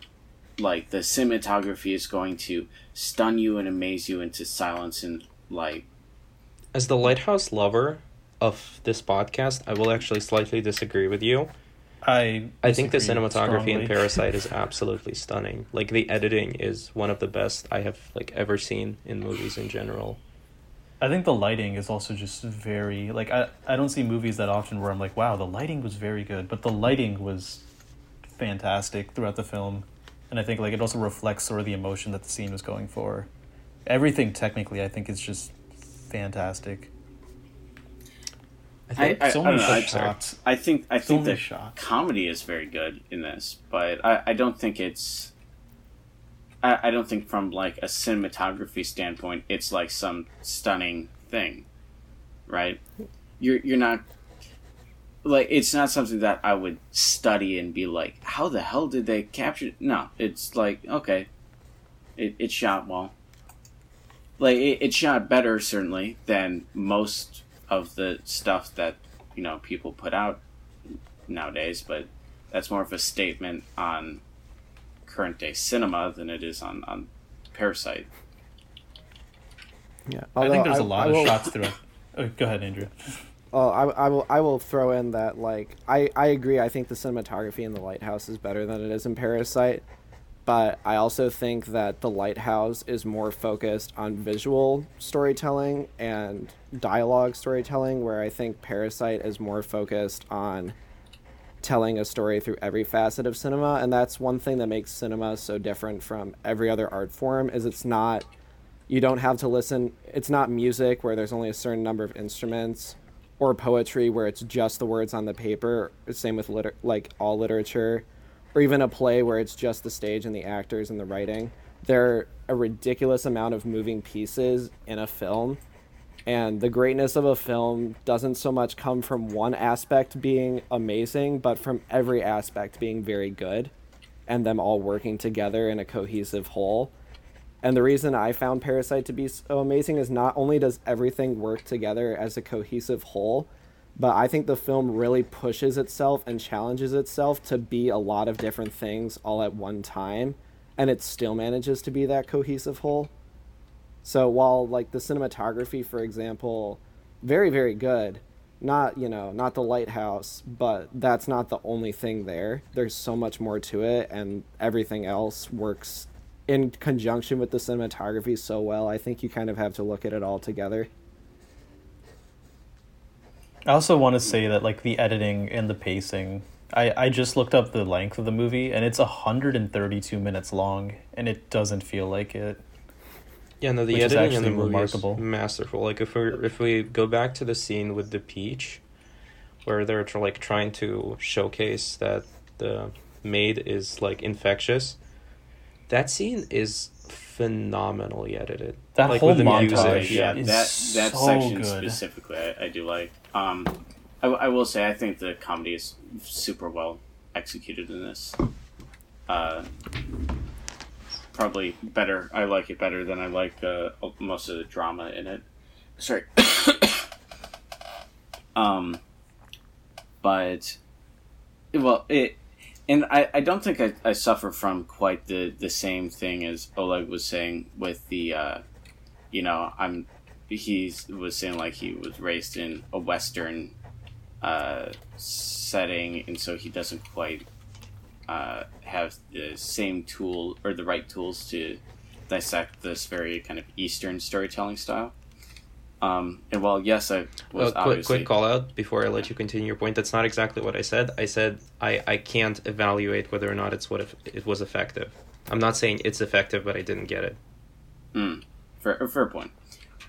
like the cinematography is going to stun you and amaze you into silence and like as the lighthouse lover of this podcast i will actually slightly disagree with you I I think the cinematography in. Parasite is absolutely stunning. Like the editing is one of the best I have like ever seen in movies in general. I think the lighting is also just very like I, I don't see movies that often where I'm like, wow, the lighting was very good, but the lighting was fantastic throughout the film. And I think like it also reflects sort of the emotion that the scene was going for. Everything technically I think is just fantastic. I think I- I don't know, I-. I think I think the comedy is very good in this, but I, I don't think it's. I, I don't think from like a cinematography standpoint, it's like some stunning thing, right? You're you're not like it's not something that I would study and be like, how the hell did they capture? No, it's like okay, it it shot well. Like it, it shot better certainly than most of the stuff that you know people put out nowadays, but that's more of a statement on current day cinema than it is on on Parasite. Yeah, I think there's a a lot of shots throughout. Oh, go ahead, Andrew. Oh, I, I will. I will throw in that like I, I agree. I think the cinematography in the lighthouse is better than it is in Parasite, but I also think that the lighthouse is more focused on visual storytelling and dialogue storytelling, where I think Parasite is more focused on telling a story through every facet of cinema, and that's one thing that makes cinema so different from every other art form. Is it's not you don't have to listen. It's not music where there's only a certain number of instruments or poetry where it's just the words on the paper. Same with liter- like all literature, or even a play where it's just the stage and the actors and the writing. There are a ridiculous amount of moving pieces in a film, and the greatness of a film doesn't so much come from one aspect being amazing, but from every aspect being very good, and them all working together in a cohesive whole. And the reason I found Parasite to be so amazing is not only does everything work together as a cohesive whole, but I think the film really pushes itself and challenges itself to be a lot of different things all at one time, and it still manages to be that cohesive whole. So while like the cinematography, for example, very very good, not you know not the lighthouse, but that's not the only thing there. There's so much more to it, and everything else works in conjunction with the cinematography so well. I think you kind of have to look at it all together. I also want to say that like the editing and the pacing. I, I just looked up the length of the movie and it's 132 minutes long and it doesn't feel like it. Yeah, no, the editing in the actually movie remarkable. is masterful. Like if we if we go back to the scene with the peach, where they're tr- like trying to showcase that the maid is like infectious, that scene is phenomenally edited. That like whole the montage, music. yeah, is that that so section good. specifically, I, I do like. Um, I, I will say I think the comedy is super well executed in this. Uh, probably better. I like it better than I like uh, most of the drama in it. Sorry. um, but well, it and I, I don't think I, I suffer from quite the, the same thing as Oleg was saying with the uh, you know I'm he was saying like he was raised in a Western uh, setting, and so he doesn't quite uh, have the same tool or the right tools to dissect this very kind of Eastern storytelling style. Um, and while yes, I was Uh, quick, quick call out before I let you continue your point. That's not exactly what I said. I said I, I can't evaluate whether or not it's what if it was effective. I'm not saying it's effective, but I didn't get it. Mm, fair, fair point.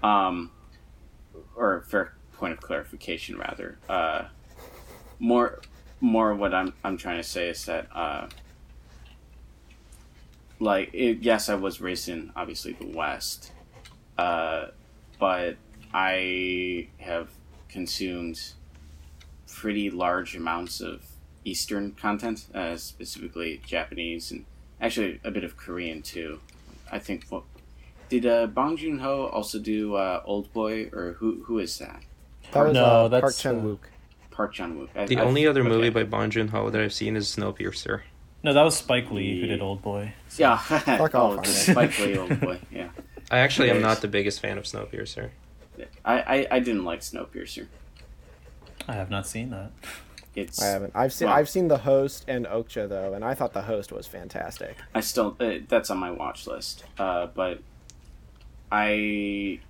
Um, or fair point of clarification, rather. Uh, more, more. What I'm I'm trying to say is that, uh, like, it, yes, I was raised in obviously the West, uh, but I have consumed pretty large amounts of Eastern content, uh, specifically Japanese and actually a bit of Korean too. I think what did uh, Bong Joon Ho also do uh, Old Boy or who who is that? That was No, uh, Park that's, Chan uh, Wook. Park Chan Wook. The only other movie by Bong Joon Ho that I've seen is Snowpiercer. No, that was Spike Lee who did Old Boy. yeah, Fuck oh, off, the Spike Lee Old Boy. Yeah, I actually am not the biggest fan of Snowpiercer. I, I I didn't like Snowpiercer. I have not seen that. It's I haven't. I've seen. Well- I've seen the host and Okja though, and I thought the host was fantastic. I still uh, that's on my watch list. Uh, but I,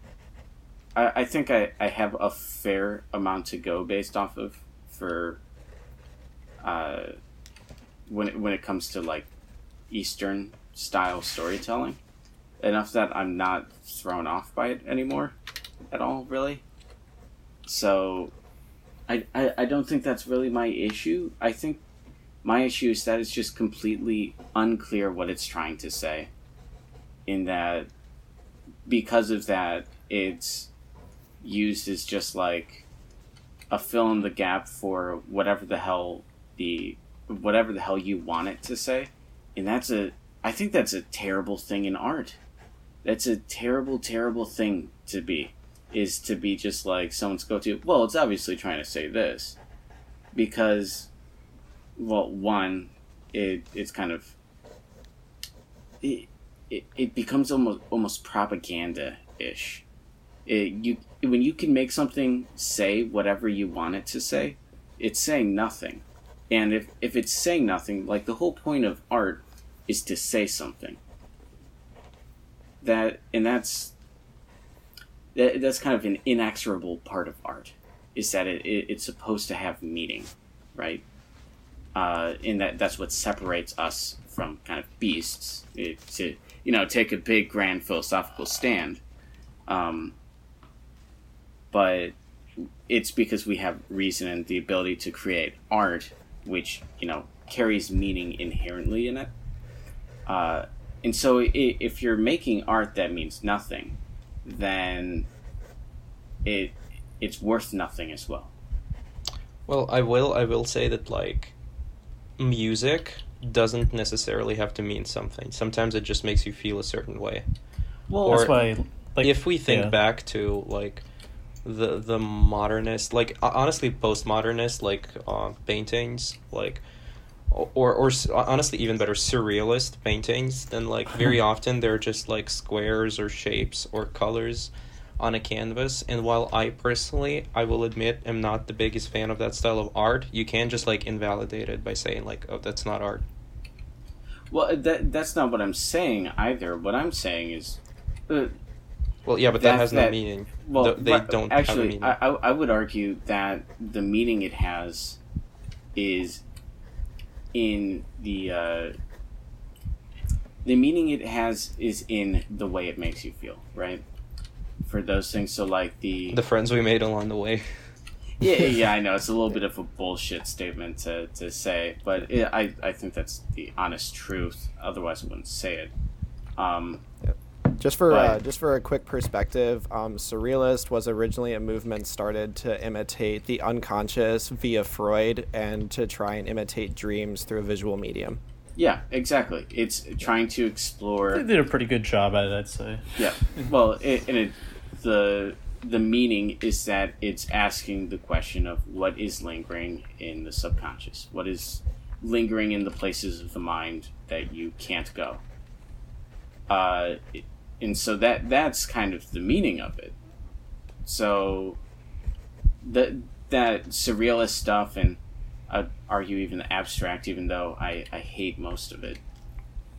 I I think I, I have a fair amount to go based off of for uh, when it, when it comes to like Eastern style storytelling. Enough that I'm not thrown off by it anymore, at all really. So, I, I, I don't think that's really my issue. I think my issue is that it's just completely unclear what it's trying to say. In that, because of that, it's used as just like a fill in the gap for whatever the hell the whatever the hell you want it to say, and that's a I think that's a terrible thing in art. That's a terrible, terrible thing to be. Is to be just like someone's go to. Well, it's obviously trying to say this, because well, one, it it's kind of it it, it becomes almost almost propaganda ish. It, you when you can make something say whatever you want it to say, it's saying nothing. And if if it's saying nothing, like the whole point of art is to say something. That and that's that, that's kind of an inexorable part of art, is that it, it it's supposed to have meaning, right? uh, and that that's what separates us from kind of beasts. It, to you know take a big grand philosophical stand, um, but it's because we have reason and the ability to create art, which you know carries meaning inherently in it. Uh, and so, if you're making art that means nothing, then it it's worth nothing as well. Well, I will. I will say that like music doesn't necessarily have to mean something. Sometimes it just makes you feel a certain way. Well, Or that's why. Like, if we think yeah. back to like the the modernist, like honestly postmodernist, like uh, paintings, like or or honestly even better surrealist paintings, then like very often they're just like squares or shapes or colors on a canvas. And while I personally, I will admit, am not the biggest fan of that style of art, you can just like invalidate it by saying like, oh, that's not art. Well, that that's not what I'm saying either. What I'm saying is, uh, Well, yeah, but that, That- has no that- meaning. well, Th- they right, don't have a actually. I I would argue that the meaning it has is in the uh, the meaning it has is in the way it makes you feel, right? For those things, so like the the friends we made along the way. yeah, yeah, I know it's a little bit of a bullshit statement to, to say, but it, I I think that's the honest truth. Otherwise, I wouldn't say it. Um, Just for uh, just for a quick perspective, um, surrealist was originally a movement started to imitate the unconscious via Freud and to try and imitate dreams through a visual medium. Yeah, exactly. It's trying to explore. They did a pretty good job at it, I'd say. Yeah. Well, it, and it, the the meaning is that it's asking the question of what is lingering in the subconscious, what is lingering in the places of the mind that you can't go. Uh, it- and so that that's kind of the meaning of it. So that that surrealist stuff and I'd argue even the abstract, even though I, I hate most of it,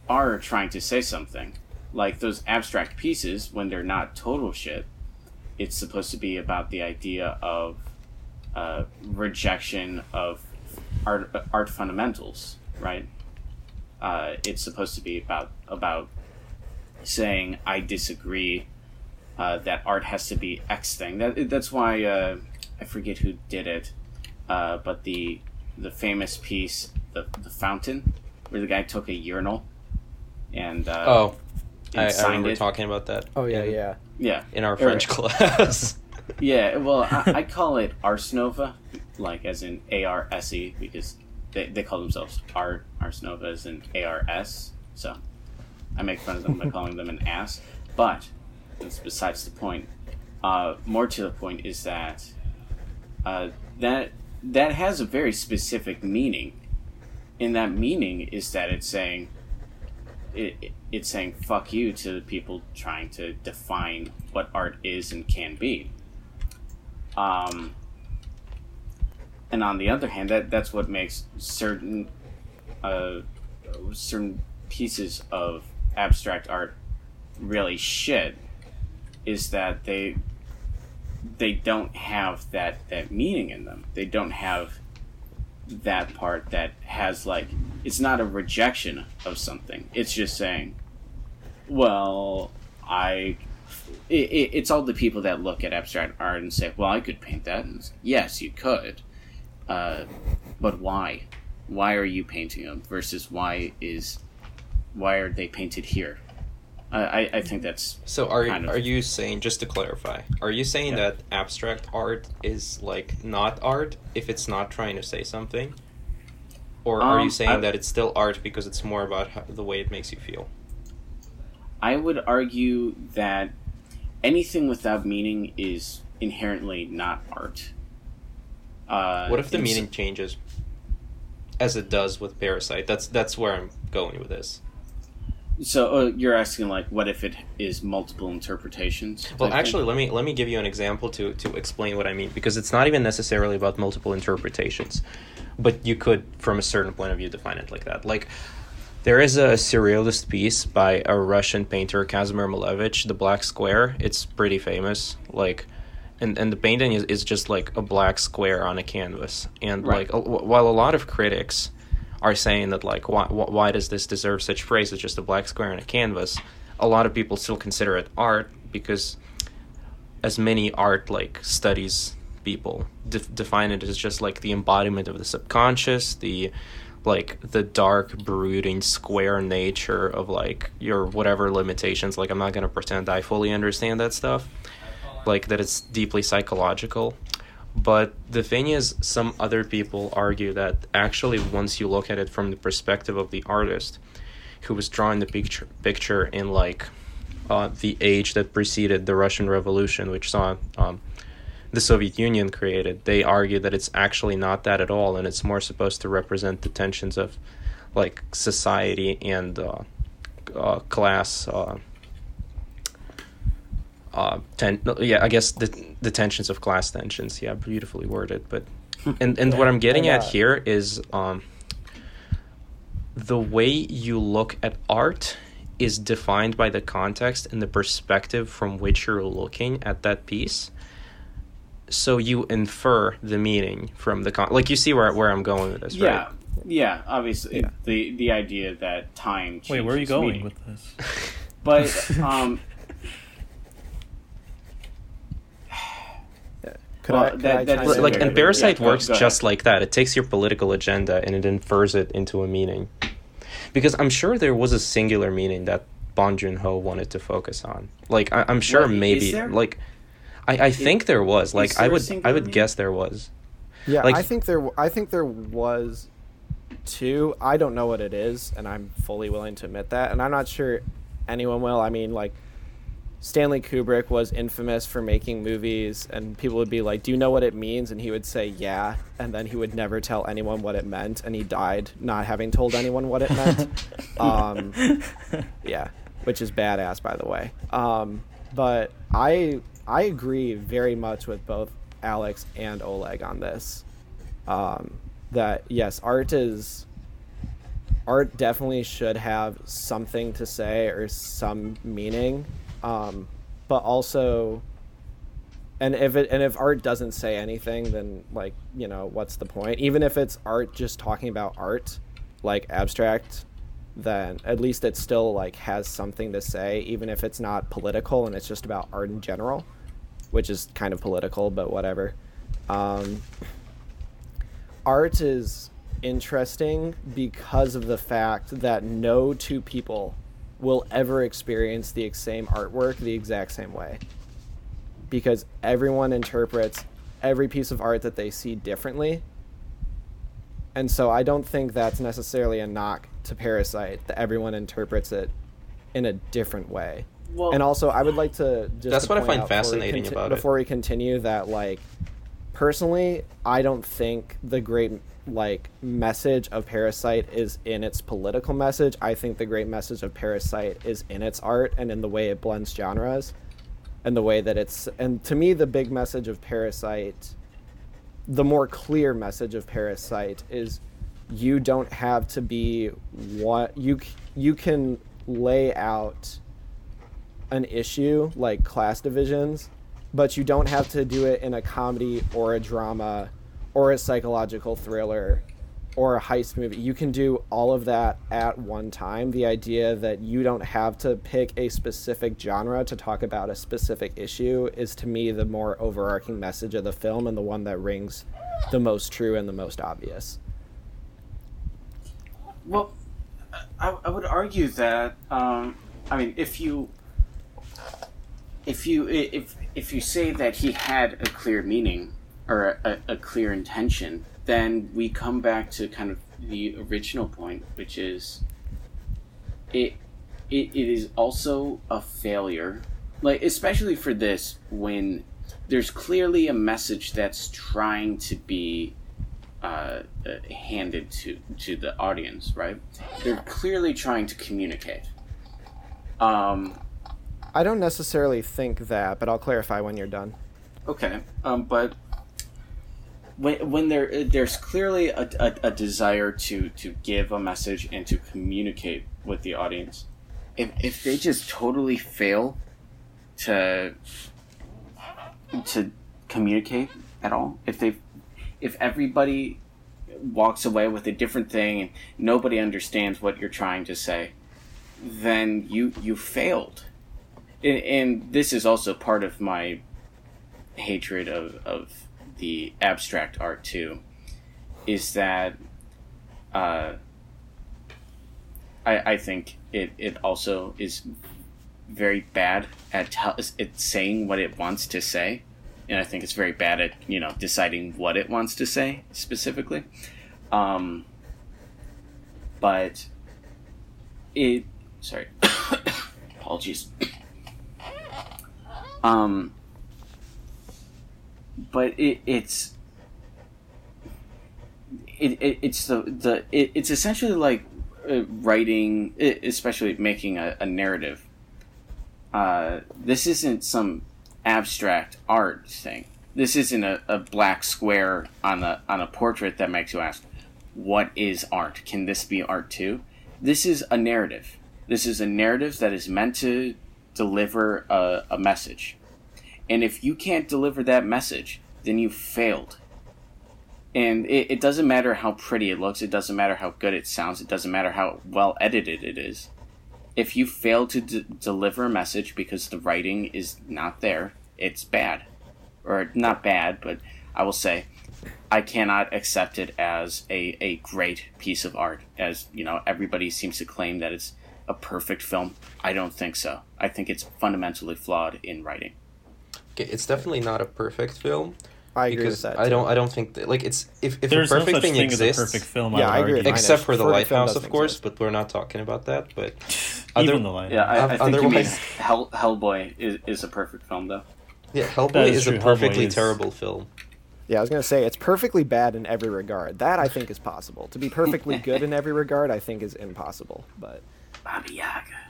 are trying to say something. Like those abstract pieces, when they're not total shit, it's supposed to be about the idea of uh, rejection of art, art fundamentals, right? Uh, it's supposed to be about about saying I disagree uh, that art has to be X thing. That that's why uh, I forget who did it, uh, but the the famous piece, the the fountain, where the guy took a urinal, and uh, Oh, and I, I remember it. talking about that. Oh yeah, in, yeah. yeah, In our Or- French class. Yeah, well, I, I call it Ars Nova, like as in A R S E, because they, they call themselves Art Ars Nova as in A R S. So I make fun of them by calling them an ass. But that's besides the point. Uh, more to the point is that uh, that that has a very specific meaning. And that meaning is that it's saying it, it- it's saying fuck you to the people trying to define what art is and can be. Um, and on the other hand, that that's what makes certain uh, certain pieces of abstract art really should Is that they they don't have that that meaning in them. They don't have that part that has like it's not a rejection of something. It's just saying, well, I it, it, it's all the people that look at abstract art and say, "Well, I could paint that." And yes, you could, uh, but why? Why are you painting them? Versus why is why are they painted here? I I, think that's So are Kind of. are you saying just to clarify? Are you saying Yeah. that abstract art is like not art if it's not trying to say something, or are you Um, saying I- that it's still art because it's more about how, the way it makes you feel? I would argue that anything without meaning is inherently not art. Uh, What if the meaning changes, as it does with Parasite? That's that's where I'm going with this. So uh, you're asking like, what if it is multiple interpretations? Well, type thing? actually, let me let me give you an example to to explain what I mean because it's not even necessarily about multiple interpretations, but you could, from a certain point of view, define it like that. Like, there is a surrealist piece by a Russian painter Kazimir Malevich, The Black Square. It's pretty famous. Like, and and the painting is, is just like a black square on a canvas, and Right. like a, while a lot of critics are saying that like why why does this deserve such praise? It's just a black square on a canvas. A lot of people still consider it art because as many art like studies people de- define it as just like the embodiment of the subconscious the like the dark brooding square nature of like your whatever limitations like i'm not going to pretend i fully understand that stuff like that it's deeply psychological but the thing is some other people argue that actually once you look at it from the perspective of the artist who was drawing the picture picture in like uh, the age that preceded the Russian Revolution, which saw um, the Soviet Union created, they argue that it's actually not that at all, and it's more supposed to represent the tensions of like society and uh, uh, class. Uh, ten- yeah, I guess the the tensions of class tensions. Yeah, beautifully worded. But and and what I'm getting at here is um, the way you look at art is defined by the context and the perspective from which you're looking at that piece. So you infer the meaning from the con. Like you see where where I'm going with this, yeah, right? yeah. Obviously, Yeah. the the idea that time. Wait, where are you going meaning. with this? But um, Could Well, I, could that- I that chime like and parasite Yeah, works just like that it takes your political agenda and it infers it into a meaning because i'm sure there was a singular meaning that Bong Joon Ho wanted to focus on. Like I, I'm sure What, is maybe like I, I think there was like there I a would I would meaning? guess there was. Yeah, Like- I think there. w- I think there was two. I don't know what it is, and I'm fully willing to admit that. And I'm not sure anyone will. I mean, like Stanley Kubrick was infamous for making movies, and people would be like, "Do you know what it means?" And he would say, "Yeah," and then he would never tell anyone what it meant, and he died not having told anyone what it meant. um, yeah, which is badass, by the way. Um, but I I agree very much with both Alex and Oleg on this. Um, that yes, art is art definitely should have something to say or some meaning, um, but also. And if it and if art doesn't say anything, then like you know what's the point? Even if it's art just talking about art, like abstract then at least it still like has something to say even if it's not political and it's just about art in general which is kind of political but whatever um, art is interesting because of the fact that no two people will ever experience the same artwork the exact same way because everyone interprets every piece of art that they see differently and so I don't think that's necessarily a knock to Parasite that everyone interprets it in a different way. Well, and also, I would like to just That's to what I find out before we fascinating conti- about it. Before we continue, that like personally, I don't think the great like message of Parasite is in its political message. I think the great message of Parasite is in its art and in the way it blends genres, and the way that it's. And to me, the big message of Parasite the more clear message of parasite is you don't have to be what you you can lay out an issue like class divisions but you don't have to do it in a comedy or a drama or a psychological thriller or a heist movie you can do all of that at one time. The idea that you don't have to pick a specific genre to talk about a specific issue is to me the more overarching message of the film and the one that rings the most true and the most obvious. Well, I, I would argue that um, I mean, if you if you if if you say that he had a clear meaning or a, a clear intention, then we come back to kind of the original point, which is it it, it is also a failure, like especially for this when there's clearly a message that's trying to be uh, uh, handed to to the audience, right? They're clearly trying to communicate. Um, i don't necessarily think that but i'll clarify when you're done okay, um, but when when there there's clearly a, a, a desire to to give a message and to communicate with the audience, if if they just totally fail to to communicate at all, if they if everybody walks away with a different thing and nobody understands what you're trying to say, then you you failed. And, and this is also part of my hatred of, of the abstract art too, is that uh, I I think it, it also is very bad at tell, at saying what it wants to say and I think it's very bad at you know deciding what it wants to say specifically. Um, but it sorry, apologies. Um, but it, it's it, it it's the the it, it's essentially like uh, writing, especially making a, a narrative. Uh, this isn't some abstract art thing. This isn't a, a black square on a on a portrait that makes you ask, what is art? Can this be art too? This is a narrative. This is a narrative that is meant to deliver a, a message. And if you can't deliver that message, then you failed. And it, it doesn't matter how pretty it looks, it doesn't matter how good it sounds, it doesn't matter how well edited it is if you fail to d- deliver a message because the writing is not there, it's bad. Or not bad, but I will say I cannot accept it as a, a great piece of art. As, you know, everybody seems to claim that it's a perfect film? I don't think so. I think it's fundamentally flawed in writing. Okay, it's definitely not a perfect film I agree because with that. I don't I don't think that like it's if if There's a no perfect such thing thing exists as a perfect film. Yeah, I I agree with argue. mine. except for the Perfect lighthouse of course exist. but we're not talking about that but Even other- the line. Yeah, I, I think you mean Hell, Hellboy is, is a perfect film, though. yeah Hellboy is is, a perfectly is- terrible film Yeah, I was gonna say it's perfectly bad in every regard. That I think is possible. To be perfectly good in every regard, I think is impossible. But Baba Yaga.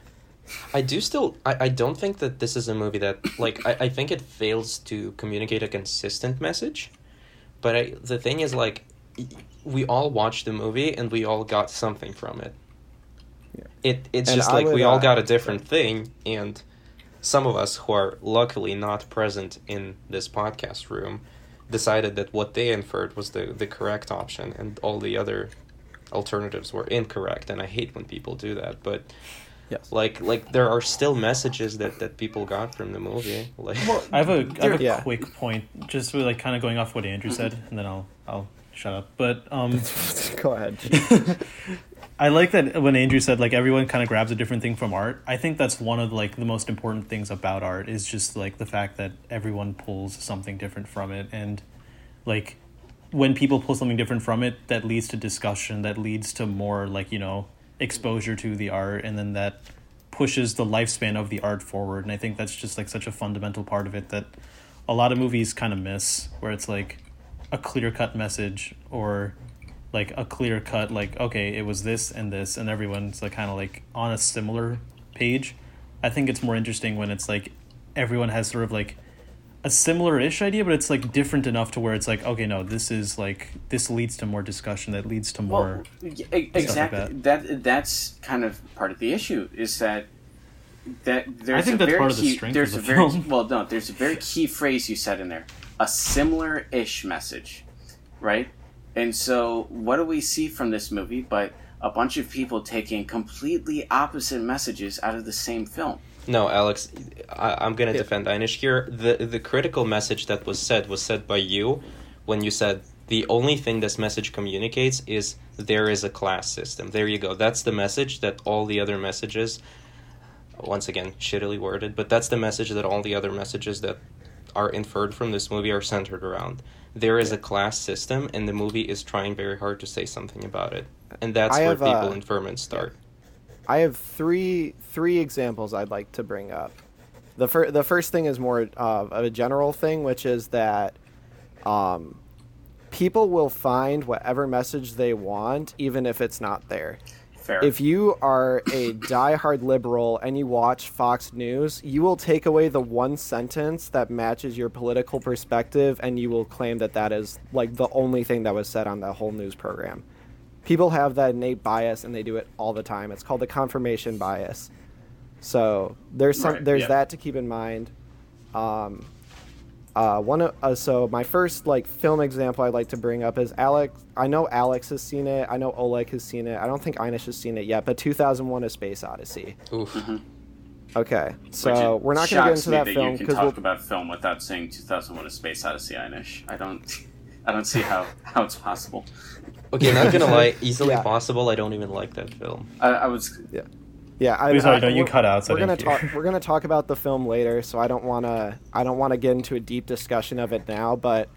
I do still I, I don't think that this is a movie that like I, I think it fails to communicate a consistent message. But I, the thing is like we all watched the movie and we all got something from it. Yeah. It it's And just I like we all uh, got a different thing and some of us who are luckily not present in this podcast room decided that what they inferred was the, the correct option and all the other alternatives were incorrect and I hate when people do that but yes, like like there are still messages that that people got from the movie like I have a, I have a Yeah. quick point, just really like kind of going off what Andrew said, and then I'll I'll shut up. But um, go ahead. I like that when Andrew said like everyone kind of grabs a different thing from art. I think that's one of like the most important things about art is just like the fact that everyone pulls something different from it, and like when people pull something different from it, that leads to discussion, that leads to more like you know exposure to the art, and then that pushes the lifespan of the art forward. And I think that's just like such a fundamental part of it that a lot of movies kind of miss, where it's like a clear cut message or like a clear cut like okay it was this and this and everyone's like kind of like on a similar page i think it's more interesting when it's like everyone has sort of like a similar ish idea but it's like different enough to where it's like okay no this is like this leads to more discussion that leads to more Well, y- e- exactly. that. that's kind of part of the issue is that that there's think a that's very part of the key, strength there's of a the very film. well no there's a very key phrase you said in there a similar ish message right and so what do we see from this movie but a bunch of people taking completely opposite messages out of the same film no alex I, i'm gonna Yeah. defend einish here. The the critical message that was said was said by you when you said the only thing this message communicates is there is a class system. There you go. That's the message that all the other messages once again shittily worded but that's the message that all the other messages that are inferred from this movie are centered around. There is a class system and the movie is trying very hard to say something about it. And that's I where have, people uh, inferments start I have three three examples I'd like to bring up. The fir- the first thing is more uh, of a general thing, which is that um, people will find whatever message they want, even if it's not there. fair If you are a diehard liberal and you watch Fox News, you will take away the one sentence that matches your political perspective, and you will claim that that is like the only thing that was said on the whole news program. People have that innate bias, and they do it all the time. It's called the confirmation bias. So there's some Right, there's yeah. that to keep in mind. Um, uh, one of, uh, so my first like film example I'd like to bring up is Alex. I know Alex has seen it. I know Oleg has seen it. I don't think Einish has seen it yet. But 2001: A Space Odyssey. Oof. Okay, so we're not going to get into me that that film you can because talk we'll. talk about film without saying 2001: A Space Odyssey, Einish. I don't, I don't see how how it's possible. Okay, not gonna lie, easily Yeah. possible. I don't even like that film. I, I was Yeah, I, Please, sorry, I- don't you cut out, so We're gonna talk. We're gonna talk about the film later, so I don't wanna. I don't want to get into a deep discussion of it now. But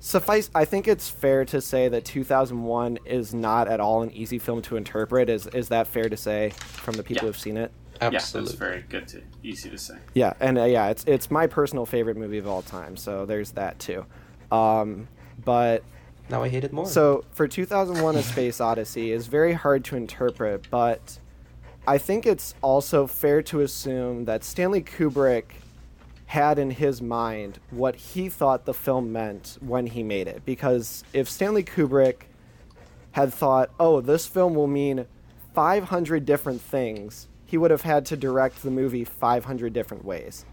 suffice, I think it's fair to say that 2001 is not at all an easy film to interpret. Is is that fair to say from the people Yeah. who've seen it? Absolutely. yeah, that's very good to easy to say. Yeah, and uh, yeah, it's it's my personal favorite movie of all time. So there's that too. Um, but Now I hate it more. so for 2001: A Space Odyssey is very hard to interpret, but I think it's also fair to assume that Stanley Kubrick had in his mind what he thought the film meant when he made it. Because if Stanley Kubrick had thought, "Oh, this film will mean 500 different things," he would have had to direct the movie 500 different ways.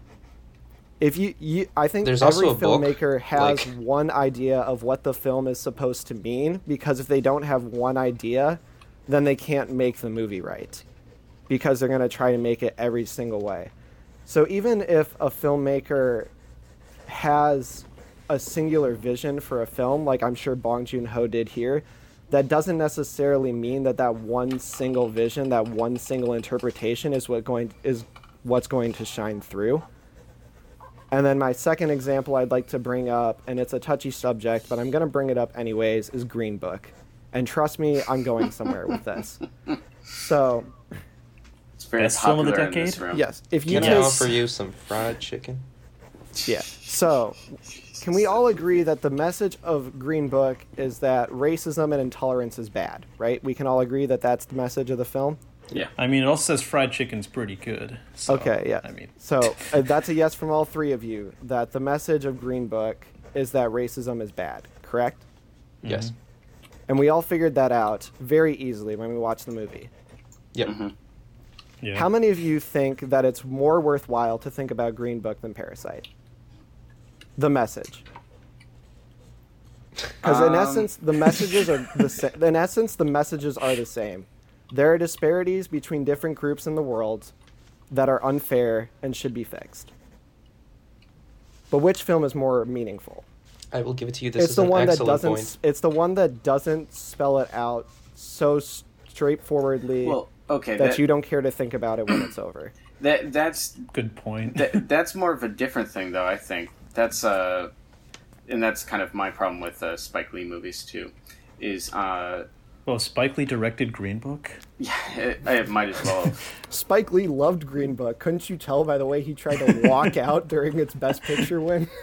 If you, you I think There's every a book, filmmaker has like- one idea of what the film is supposed to mean because if they don't have one idea, then they can't make the movie right because they're going to try to make it every single way. So even if a filmmaker has a singular vision for a film, like I'm sure Bong Joon Ho did here, that doesn't necessarily mean that that one single vision, that one single interpretation is what going is what's going to shine through. And then my second example I'd like to bring up, and it's a touchy subject, but I'm going to bring it up anyways, is Green Book. And trust me, I'm going somewhere with this. So, It's very Best film of the popular in this decade? room. yes, if you Can I offer you some fried chicken? Yeah. So, can we all agree that the message of Green Book is that racism and intolerance is bad, right? We can all agree that that's the message of the film? Yeah. I mean, it also says fried chicken's pretty good. So, okay, yeah. I mean, so uh, that's a yes from all three of you that the message of Green Book is that racism is bad, correct? Yes. And we all figured that out very easily when we watched the movie. Yep. Mm-hmm. yeah. How many of you think that it's more worthwhile to think about Green Book than Parasite? The message. Because in Um. essence, the messages are the same. In essence, the messages are the same. There are disparities between different groups in the world that are unfair and should be fixed. But which film is more meaningful? I will give it to you. This it's is the one that doesn't. point. It's the one that doesn't spell it out so straightforwardly Well, okay. that That, you don't care to think about it when it's over. that that's Good point. that, that's more of a different thing, though. I think that's uh, and that's kind of my problem with uh, Spike Lee movies too. Is uh, well, Spike Lee directed Green Book. yeah, it, it might as well. Spike Lee loved Green Book. Couldn't you tell by the way he tried to walk out during its Best Picture win?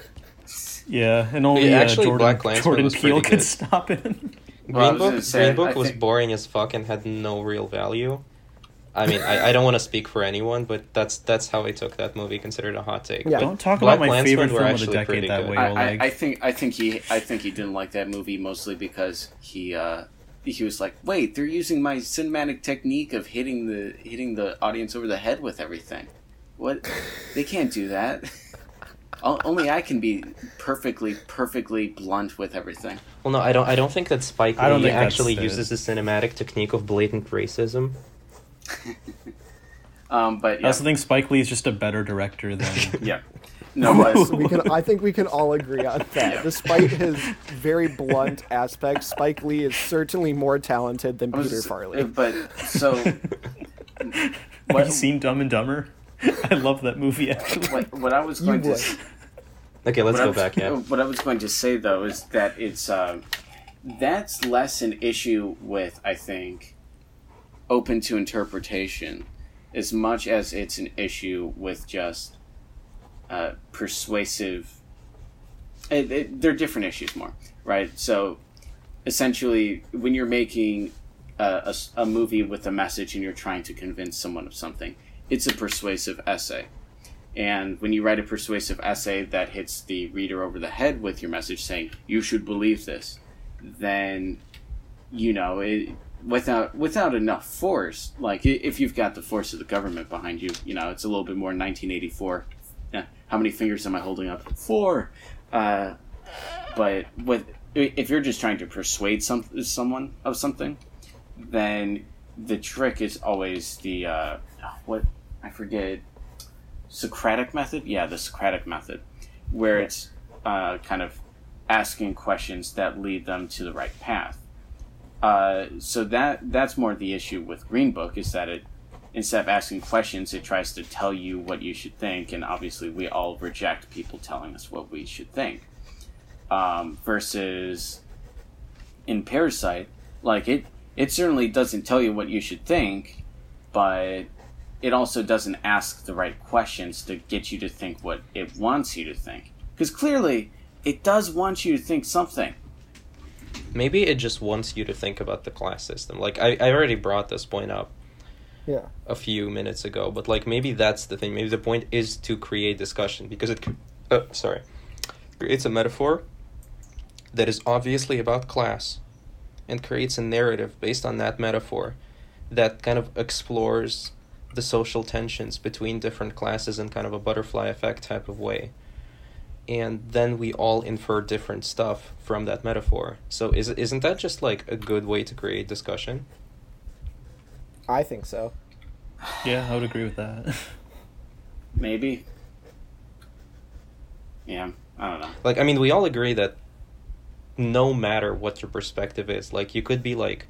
Yeah, and only Yeah, uh, actually, Jordan, Black Klansman Jordan was Peele could stop it. Green was Book, say, Green Book I was think- boring as fuck and had no real value. I mean, I, I don't want to speak for anyone, but that's that's how I took that movie, considered a hot take. Yeah. But Don't talk Black about my Klansmen favorite were film of the decade that good. way. I, I, I think I think he I think he didn't like that movie mostly because he uh, he was like, wait, they're using my cinematic technique of hitting the hitting the audience over the head with everything. What? They can't do that. Only I can be perfectly perfectly blunt with everything. Well, no, I don't. I don't think that Spike I don't Lee think actually the- uses the cinematic technique of blatant racism. Um, but I also think Spike Lee is just a better director than. yeah. No, but we can. I think we can all agree on that. Despite his very blunt aspects, Spike Lee is certainly more talented than was Peter just- Farrelly. But so Have what, you seen Dumb and Dumber? I love that movie actually. what, what I was You going to would. Okay, let's what go I, back. Yeah. What I was going to say though is that it's uh, that's less an issue with I think open to interpretation as much as it's an issue with just uh, persuasive. It, it, they're different issues more, right? So essentially, when you're making a movie with a message and you're trying to convince someone of something, it's a persuasive essay. And when you write a persuasive essay that hits the reader over the head with your message saying, you should believe this, then, you know, it, without without enough force, like if you've got the force of the government behind you, you know, it's a little bit more 1984. How many fingers am I holding up? Four. Uh, but with if you're just trying to persuade some someone of something, then the trick is always the uh, what I forget Socratic method. Yeah, the Socratic method, where it's uh, kind of asking questions that lead them to the right path. Uh, so that that's more the issue with Green Book is that it instead of asking questions, it tries to tell you what you should think, and obviously we all reject people telling us what we should think. Um, versus in Parasite, like it, it certainly doesn't tell you what you should think, but it also doesn't ask the right questions to get you to think what it wants you to think. Because clearly, it does want you to think something. Maybe it just wants you to think about the class system. Like I, I already brought this point up Yeah. a few minutes ago, but like maybe that's the thing. Maybe the point is to create discussion because it, uh, sorry, creates a metaphor that is obviously about class, and creates a narrative based on that metaphor, that kind of explores the social tensions between different classes in kind of a butterfly effect type of way. And then we all infer different stuff from that metaphor. So is isn't that just like a good way to create discussion? I think so. yeah, I would agree with that. Maybe. Yeah, I don't know. Like, I mean, we all agree that no matter what your perspective is. Like you could be like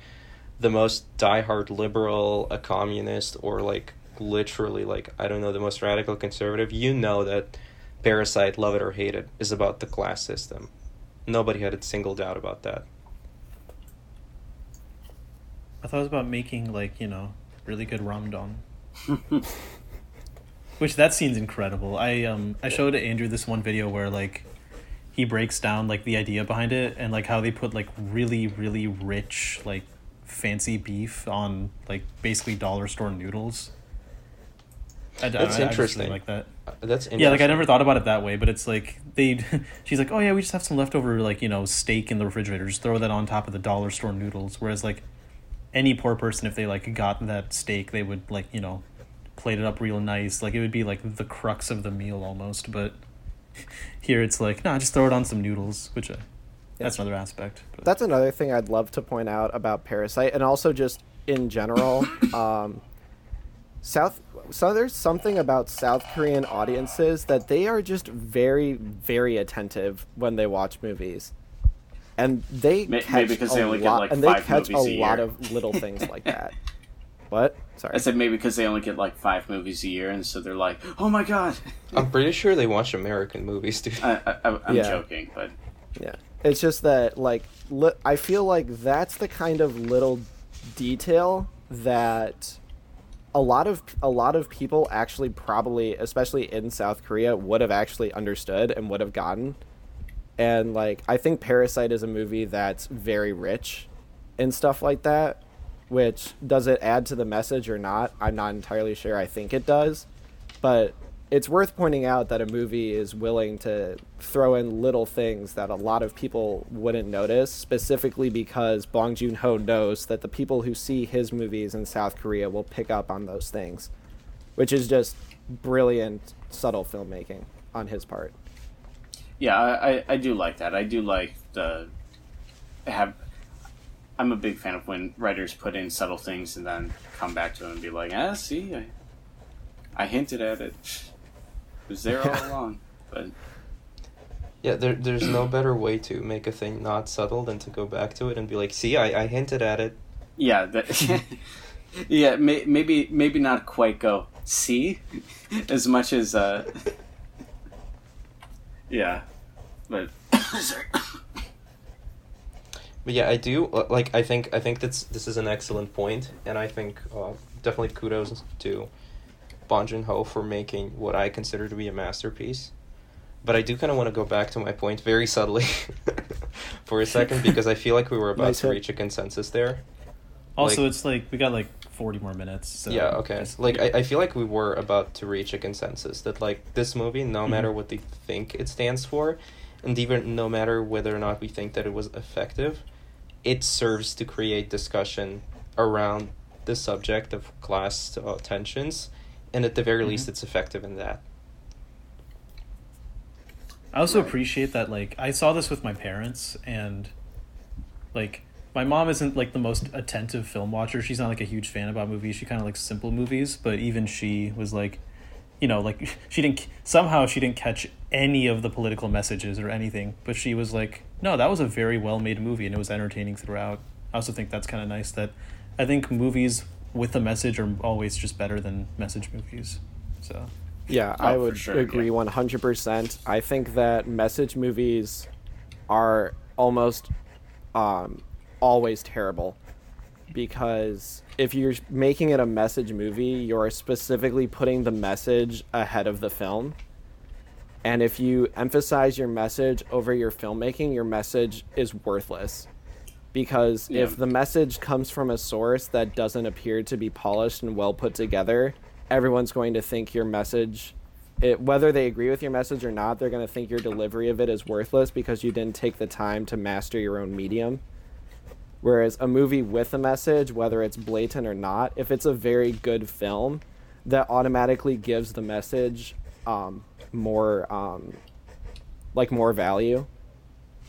the most diehard liberal, a communist, or like literally like I don't know the most radical conservative. You know that Parasite, love it or hate it, is about the class system. Nobody had a single doubt about that. I thought it was about making like you know really good ramdon. Which that scene's incredible. I um I showed Andrew this one video where like he breaks down like the idea behind it and like how they put like really really rich like fancy beef on like basically dollar store noodles. I, I- That's I really interesting. like that. Uh, That's interesting. Yeah, like I never thought about it that way, but it's like they. She's like, oh yeah, we just have some leftover like you know steak in the refrigerator. Just throw that on top of the dollar store noodles. Whereas like any poor person, if they like got that steak, they would like you know plate it up real nice. Like it would be like the crux of the meal almost. But here it's like, nah, just throw it on some noodles, which uh, that's another aspect. But. That's another thing I'd love to point out about Parasite, and also just in general. um, South, so there's something about South Korean audiences that they are just very, very attentive when they watch movies, and they May- catch because a they only get, lot, like, and they five catch a movies a lot year. of little things like that. What? Sorry. I said maybe because they only get like five movies a year, and so they're like, "Oh my god!" I'm pretty sure they watch American movies, dude. I, I, I'm Yeah. joking, but Yeah. It's just that like li- I feel like that's the kind of little detail that a lot of a lot of people actually probably especially in South Korea would have actually understood and would have gotten. And like I think Parasite is a movie that's very rich in stuff like that, which does it add to the message or not? I'm not entirely sure. I think it does. But it's worth pointing out that a movie is willing to throw in little things that a lot of people wouldn't notice, specifically because Bong Joon Ho knows that the people who see his movies in South Korea will pick up on those things, which is just brilliant, subtle filmmaking on his part. Yeah, I, I, do like that. I do like the have. I'm a big fan of when writers put in subtle things and then come back to them and be like, "Ah, see, I, I hinted at it. It was there all along." But Yeah, there, there's no better way to make a thing not subtle than to go back to it and be like, see, I, I hinted at it. yeah, that, yeah, may, maybe maybe not quite go see as much as uh, yeah, but sorry. But yeah, I do uh, like. I think I think that's this is an excellent point, and I think uh, definitely kudos to Bong Joon Ho for making what I consider to be a masterpiece. But I do kind of want to go back to my point very subtly for a second because I feel like we were about Nice to hit. reach a consensus there. also, like- it's like we got like forty more minutes. So yeah, okay. Like I, I feel like we were about to reach a consensus that like this movie, no Mhm. matter what they think it stands for, and even no matter whether or not we think that it was effective, it serves to create discussion around the subject of class uh, tensions, and at the very least, Mhm. it's effective in that. I also appreciate that like I saw this with my parents and like my mom isn't like the most attentive film watcher. She's not like a huge fan about movies. She kind of likes simple movies, but even she was like you know, like she didn't somehow she didn't catch any of the political messages or anything, but she was like, "No, that was a very well-made movie and it was entertaining throughout." I also think that's kind of nice that I think movies with a message are always just better than message movies. So, Yeah, Oh, I would sure, agree yeah. 100%. I think that message movies are almost um, always terrible because if you're making it a message movie, you're specifically putting the message ahead of the film. And if you emphasize your message over your filmmaking, your message is worthless. Because Yeah. if the message comes from a source that doesn't appear to be polished and well put together, everyone's going to think your message, it, whether they agree with your message or not, they're going to think your delivery of it is worthless because you didn't take the time to master your own medium. Whereas a movie with a message, whether it's blatant or not, if it's a very good film, that automatically gives the message um, more, um, like more value.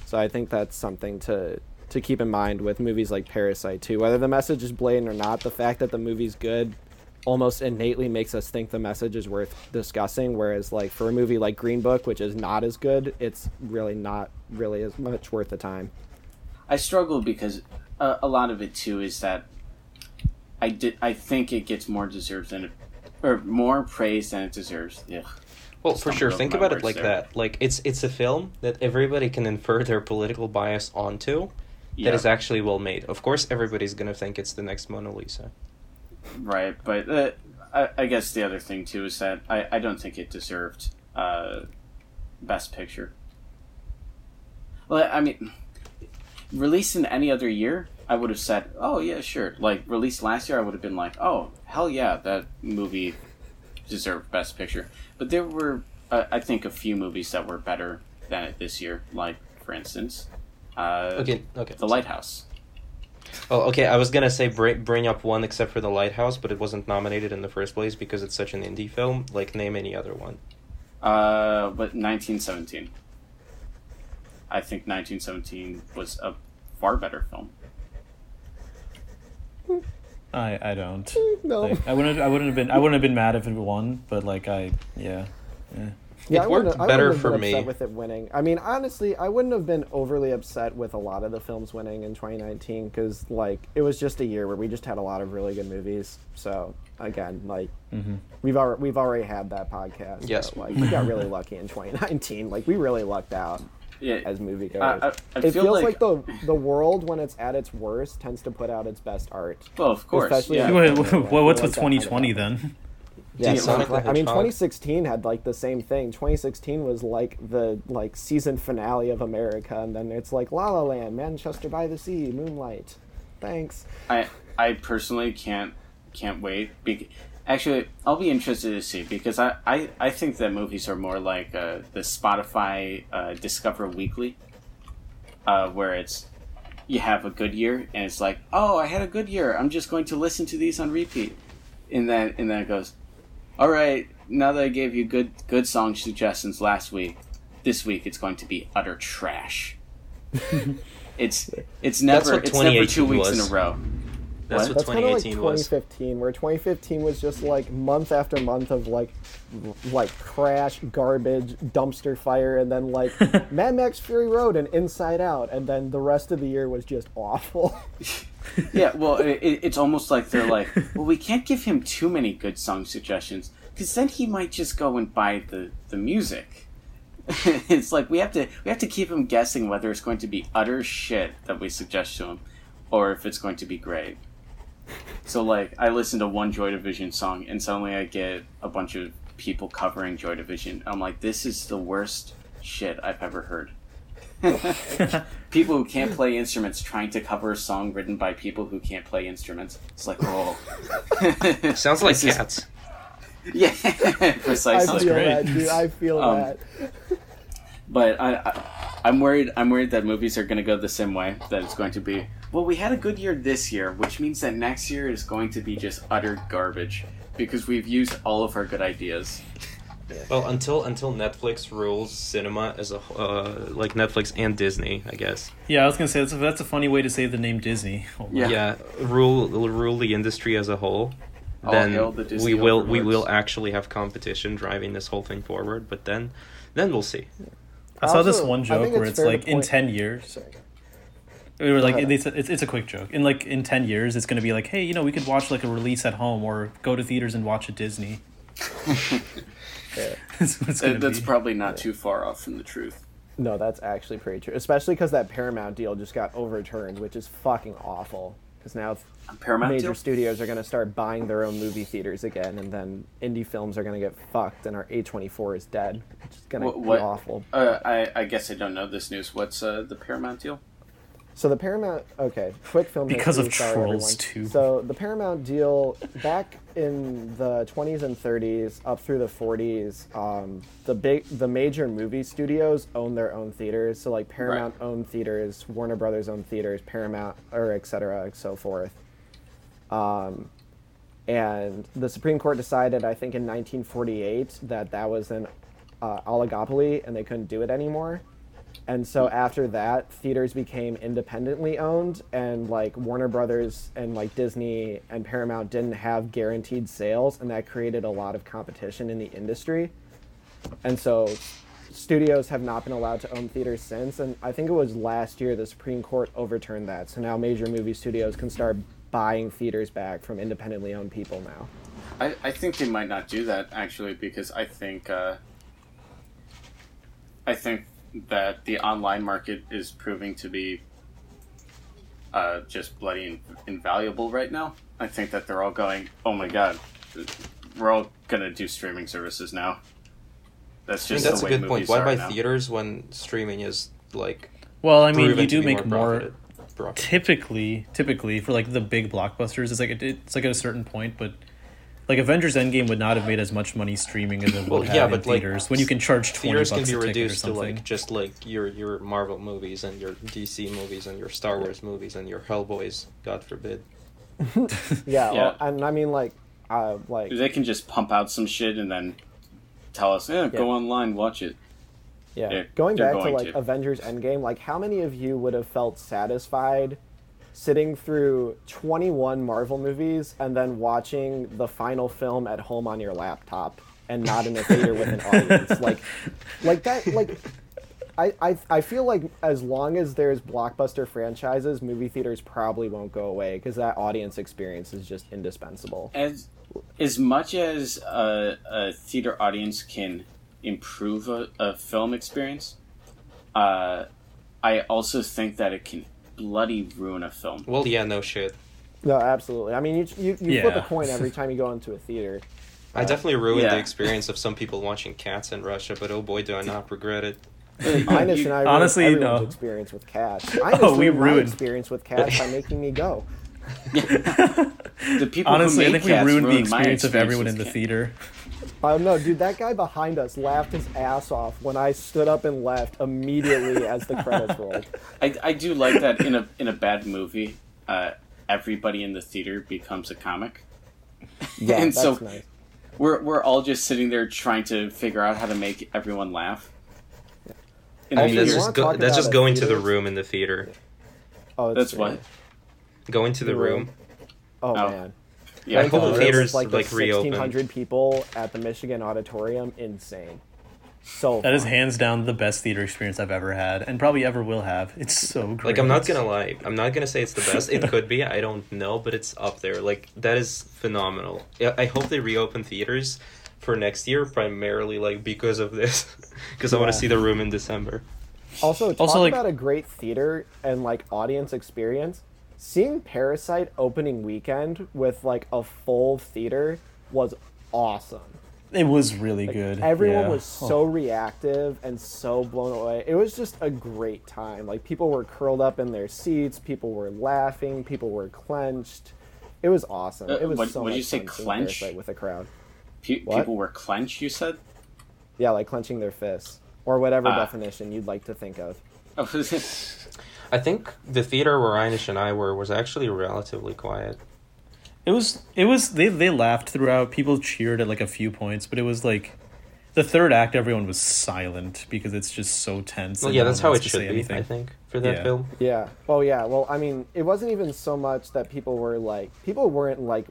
So I think that's something to to keep in mind with movies like Parasite too. Whether the message is blatant or not, the fact that the movie's good almost innately makes us think the message is worth discussing. Whereas like for a movie like Green Book, which is not as good, it's really not really as much worth the time. I struggle because uh, a lot of it too is that I did I think it gets more deserved than it, or more praise than it deserves. Ugh. Well, for sure. Think about it like there. that. Like it's it's a film that everybody can infer their political bias onto. Yeah, That is actually well made. Of course, everybody's gonna think it's the next Mona Lisa. right. But uh, I, I guess the other thing too is that I, I don't think it deserved uh, best picture. Well, I mean, released in any other year, I would have said, "Oh yeah, sure." Like released last year, I would have been like, "Oh hell yeah, that movie deserved best picture." But there were, uh, I think, a few movies that were better than it this year. Like for instance, uh, Okay, okay. The Lighthouse. Oh, okay. I was gonna say bring bring up one except for The Lighthouse, but it wasn't nominated in the first place because it's such an indie film. Like name any other one. Uh, but 1917. I think 1917 was a far better film. I I don't. No. Like, I wouldn't I wouldn't have been I wouldn't have been mad if it won, but like I yeah. yeah. Yeah, It I worked wouldn't- I better have for been upset me. with it winning. I mean, honestly, I wouldn't have been overly upset with a lot of the films winning in 2019 because, like, it was just a year where we just had a lot of really good movies. So again, like, Mm-hmm. we've already we've already had that podcast. Yes. so, like, we got really lucky in 2019. Like, we really lucked out Yeah, as moviegoers. I, I, I it feel feels like, like, the the world when it's at its worst tends to put out its best art. well, of course, especially yeah. in- Wait, I wait, what's with that kind of 2020 happened. then? Yeah, Yeah, Sonic the I mean, 2016 had like the same thing. 2016 was like the like season finale of America, and then it's like La La Land, Manchester by the Sea, Moonlight. Thanks. I I personally can't can't wait. Be- Actually, I'll be interested to see because I, I, I think that movies are more like uh, the Spotify uh, Discover Weekly, uh, where it's you have a good year and it's like, oh, I had a good year. I'm just going to listen to these on repeat, and then and then it goes, all right. Now that I gave you good good song suggestions last week, this week it's going to be utter trash. it's it's never it's never two weeks was. in a row. That's What? what That's kind of like 2018 was. 2015, where 2015 was just like month after month of like like crash, garbage, dumpster fire, and then like Mad Max Fury Road and Inside Out, and then the rest of the year was just awful. Yeah, well, it, it- it's almost like they're like, well, we can't give him too many good song suggestions because then he might just go and buy the the music. it's like we have to we have to keep him guessing whether it's going to be utter shit that we suggest to him, or if it's going to be great. So like, I listen to one Joy Division song, and suddenly I get a bunch of people covering Joy Division. I'm like, this is the worst shit I've ever heard. people who can't play instruments trying to cover a song written by people who can't play instruments. It's like, oh. Sounds like This is- cats. Yeah, I precisely. feel great. that, dude. I feel Um, that. But I, I, I'm worried. I'm worried that movies are going to go the same way. That it's going to be. Well, we had a good year this year, which means that next year is going to be just utter garbage because we've used all of our good ideas. Well, until until Netflix rules cinema as a wh- uh, like Netflix and Disney, I guess. Yeah, I was gonna say that's a, that's a funny way to say the name Disney. Hold. Yeah. Yeah, rule rule the industry as a whole. All then the we will we will actually have competition driving this whole thing forward. But then then we'll see. I saw this one joke where it's it's fair to like in point- ten years. Sorry. We were like, ahead. it's, it's it's a quick joke. In like in ten years, it's gonna be like, hey, you know, we could watch like a release at home or go to theaters and watch a Disney. Yeah. that's what That- that's be. probably not too far off from the truth. No, that's actually pretty true. Especially because that Paramount deal just got overturned, which is fucking awful. Because now Paramount major deal? studios are going to start buying their own movie theaters again, and then indie films are going to get fucked, and our A24 is dead, which is going to be awful. Uh, I, I guess I don't know this news. What's uh, the Paramount deal? So the Paramount, okay, quick film Because of history, sorry, Trolls everyone. 2. So the Paramount deal back in the 20s and 30s, up through the 40s, um, the big, the major movie studios own their own theaters. So like Paramount owned theaters, Warner Brothers owned theaters, Paramount, or et cetera, and so forth. Um, and the Supreme Court decided, I think, in 1948 that that was an uh, oligopoly and they couldn't do it anymore. And so after that, theaters became independently owned, and like Warner Brothers and like Disney and Paramount didn't have guaranteed sales, and that created a lot of competition in the industry. And so studios have not been allowed to own theaters since, and I think it was last year the Supreme Court overturned that. So now major movie studios can start buying theaters back from independently owned people now. I, I think they might not do that actually because I think uh, I think that the online market is proving to be uh, just bloody in, invaluable right now. I think that they're all going, oh my god, we're all gonna do streaming services now. That's just I mean, just that's the a way good point. Why buy now. theaters when streaming is like Well, I mean, you do make more. profit- profit. typically typically for like the big blockbusters it's like it, it's like at a certain point but like avengers endgame would not have made as much money streaming as it would Well, have yeah, in but, like, theaters when you can charge 20 Theaters bucks can be a ticket or reduced to like just like your your Marvel movies and your DC movies and your Star Wars movies and your Hellboys, God forbid. Yeah, Yeah. well, and I mean like, uh, like They can just pump out some shit and then tell us, yeah, go online, watch it. Yeah. They're- Going they're back to like to. Avengers Endgame, like how many of you would have felt satisfied sitting through 21 Marvel movies and then watching the final film at home on your laptop and not in a theater with an audience? Like like that like I, I, I feel like as long as there's blockbuster franchises, movie theaters probably won't go away because that audience experience is just indispensable. as as much as a, a theater audience can improve a, a film experience, uh, I also think that it can bloody ruin a film. Well, yeah, no shit. No, absolutely. I mean, you, you, you flip a coin every time you go into a theater. I definitely ruined yeah. the experience of some people watching Cats in Russia, but oh boy, do I not regret it. Ines and I ruined Honestly, everyone's no. experience with cats. Ines Oh, we ruined my ruined- experience with cats by making me go. the people honestly i who made think we Cats ruined the ruined my experience of everyone in the Cats. theater Oh know, dude, that guy behind us laughed his ass off when I stood up and left immediately as the credits rolled. I, I do like that in a in a bad movie, uh, everybody in the theater becomes a comic. Yeah, And that's so- nice. We're we're all just sitting there trying to figure out how to make everyone laugh. In I mean, that's just go, that's just going to the room in the theater. Oh, That's true. what. Going to the The room. room. Oh, Oh. man. Yeah, I hope the rooms theaters, like, like, the reopen. 1,600 people at the Michigan Auditorium, insane. So that is fun. hands down the best theater experience i've ever had and probably ever will have it's so great Like I'm not gonna lie, I'm not gonna say it's the best. It could be, I don't know, but it's up there. Like that is phenomenal. I I hope they reopen theaters for next year, primarily like because of this, because I want to see the room in December. Also, talk Also, like- about a great theater and like audience experience. Seeing Parasite opening weekend with like a full theater was awesome. it was really Like, good Everyone yeah. was so reactive and so blown away. It was just a great time. Like people were curled up in their seats, people were laughing, people were clenched. It was awesome. Uh, It was what- so what much did you say, clench? With a crowd. Pe- people were clenched. You said. Yeah, like clenching their fists or whatever Ah. definition you'd like to think of. I think the theater where Einish and I were was actually relatively quiet. It was it was they they laughed throughout. People cheered at like a few points, but it was like the third act everyone was silent because it's just so tense. Well, yeah, that's how it should say be. anything. I think for that Yeah. film. Yeah. Well, yeah. Well, I mean, it wasn't even so much that people were like, people weren't like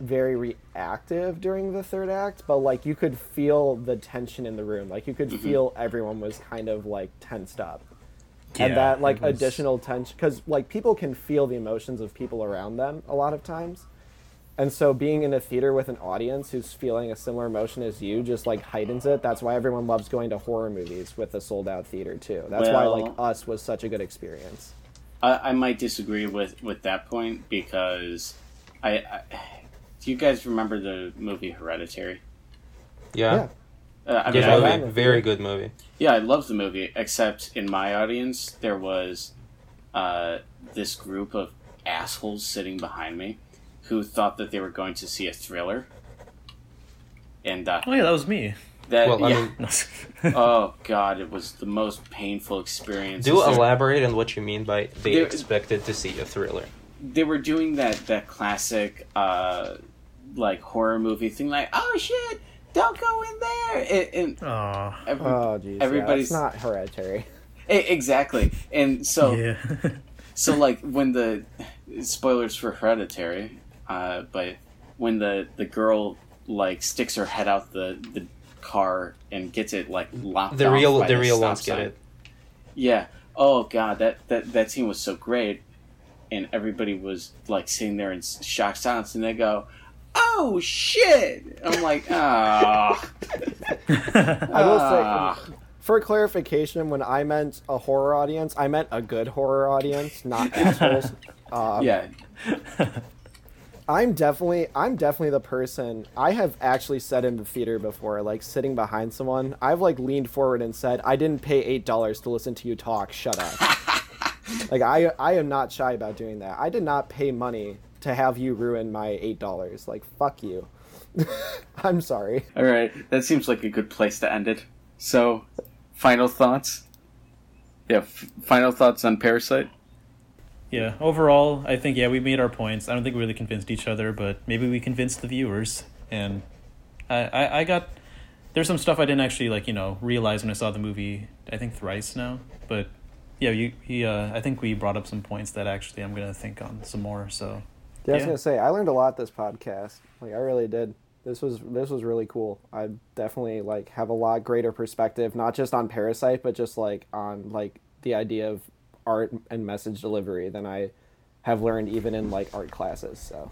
very reactive during the third act, but like you could feel the tension in the room. Like you could mm-hmm. feel everyone was kind of like tensed up. And that like was- additional tension because like people can feel the emotions of people around them a lot of times. And so being in a theater with an audience who's feeling a similar emotion as you just like heightens it. That's why everyone loves going to horror movies with a sold out theater too. That's why like us was such a good experience. I, I might disagree with with that point because I, I do you guys remember the movie Hereditary? Yeah, yeah Uh, I good mean, I- movie. movie, very good movie. yeah, I love the movie. Except in my audience, there was uh, this group of assholes sitting behind me who thought that they were going to see a thriller, and uh, Oh yeah, that was me. that Well, I mean, oh god, it was the most painful experience. do There- elaborate on what you mean by they There- expected to see a thriller. they were doing that that classic uh like horror movie thing like oh shit don't go in there and, and every, oh geez Everybody's- yeah, it's not hereditary e- exactly and so yeah. so like when the spoilers for hereditary uh but when the the girl like sticks her head out the the car and gets it like locked. The real by the real stop ones get it. Yeah. Oh god, that that that scene was so great, and everybody was like sitting there in s- shocked silence, and they go, "Oh shit!" I'm like, ah. I will Ah. say, for clarification, when I meant a horror audience, I meant a good horror audience, not assholes. Um, yeah. I'm definitely I'm definitely the person I have actually said in the theater before, like sitting behind someone. I've like leaned forward and said, I didn't pay eight dollars to listen to you talk, shut up. like I I am not shy about doing that. I did not pay money to have you ruin my eight dollars. Like fuck you. I'm sorry. All right, that seems like a good place to end it. So, final thoughts. Yeah, f- final thoughts on Parasite. Yeah, overall, I think yeah we made our points. I don't think we really convinced each other, but maybe we convinced the viewers. And I, I, I got there's some stuff I didn't actually like you know realize when I saw the movie. I think thrice now, but yeah, you he uh, I think we brought up some points that actually I'm gonna think on some more. So Yeah, I was Yeah. gonna say I learned a lot this podcast. Like I really did. This was this was really cool. I definitely like have a lot greater perspective, not just on Parasite, but just like on like the idea of art and message delivery than I have learned even in like art classes. So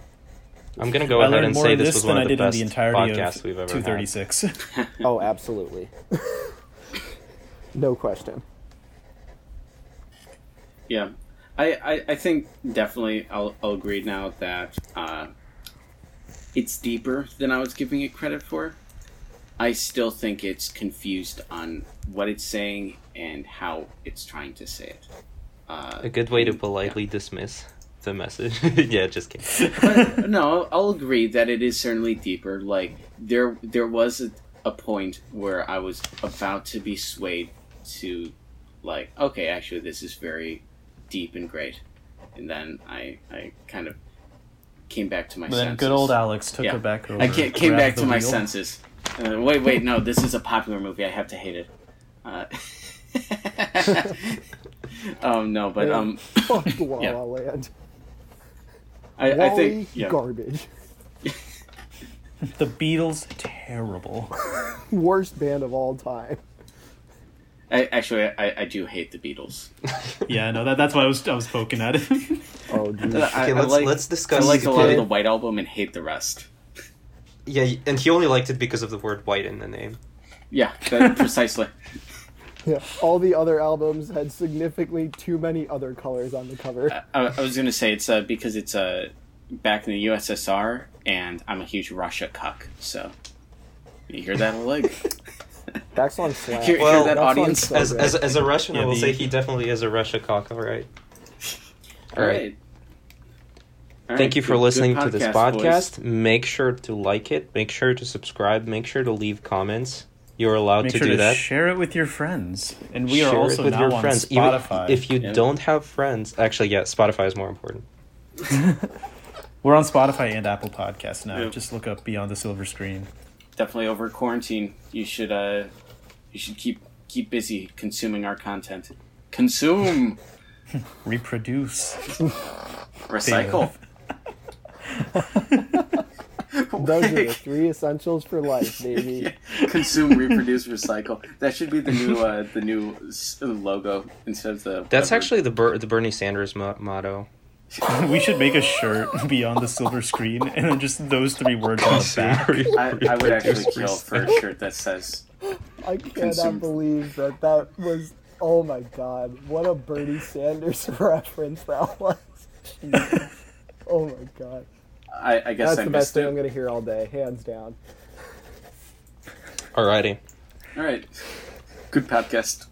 I'm gonna go I ahead learned and more say this this was than one I of the did in best the entirety podcasts of we've ever two had. thirty six. oh, absolutely, no question. Yeah, I, I, I think definitely I'll, I'll agree now that uh, it's deeper than I was giving it credit for. I still think it's confused on what it's saying and how it's trying to say it. Uh, A good way to politely dismiss the message. yeah, just kidding. but no, I'll agree that it is certainly deeper. Like there, there was a, a point where I was about to be swayed to, like, okay, actually, this is very deep and great, and then I, I kind of came back to my But senses. then good old Alex took Yeah. her back over. I ca- came back to my wheel. senses. Uh, wait, wait, no, this is a popular movie. I have to hate it. Uh, um, no, but um, Fuck La Yeah. La Land. I, I think yeah. garbage. The Beatles, terrible. Worst band of all time. I, actually, I, I do hate the Beatles. yeah, no, that, that's why I was I was poking at it. Oh, geez. Okay, I let's- like, let's I discuss like a lot of the- the White Album and hate the rest. Yeah, and he only liked it because of the word white in the name. Yeah, that, precisely. Yeah, all the other albums had significantly too many other colors on the cover. I, I was gonna say it's uh, because it's uh, back in the USSR, and I'm a huge Russia cuck. So you hear that, Oleg? That's on Slack. Hear- hear Well, that, That audience? so As, as, as a Russian, Yeah, I will the- say he definitely is a Russia cock, all right. All right. All Thank right, you for good- good listening to this boys. podcast. Make sure to like it. Make sure to subscribe. Make sure to leave comments. You're allowed Make to sure do to that. share it with your friends, and we are Share it also with now your on friends. Even Spotify. if you Yeah. don't have friends, actually, yeah, Spotify is more important. We're on Spotify and Apple Podcasts now. Yeah. Just look up Beyond the Silver Screen. Definitely over quarantine, you should uh, you should keep keep busy consuming our content. Consume, Reproduce. recycle. Those are the three essentials for life, baby. Consume, reproduce, recycle. That should be the new uh, the new logo instead of the. That's whatever. actually the Ber- the Bernie Sanders mo- motto. we should make a shirt Beyond the Silver Screen, and then just those three words on the back. I, I would actually kill for a shirt that says I cannot Consume. believe that that was. Oh my god, what a Bernie Sanders reference that was. Jesus. oh my god. I, I guess That's I the best thing it. I'm going to hear all day, hands down. Alrighty. All right, good podcast.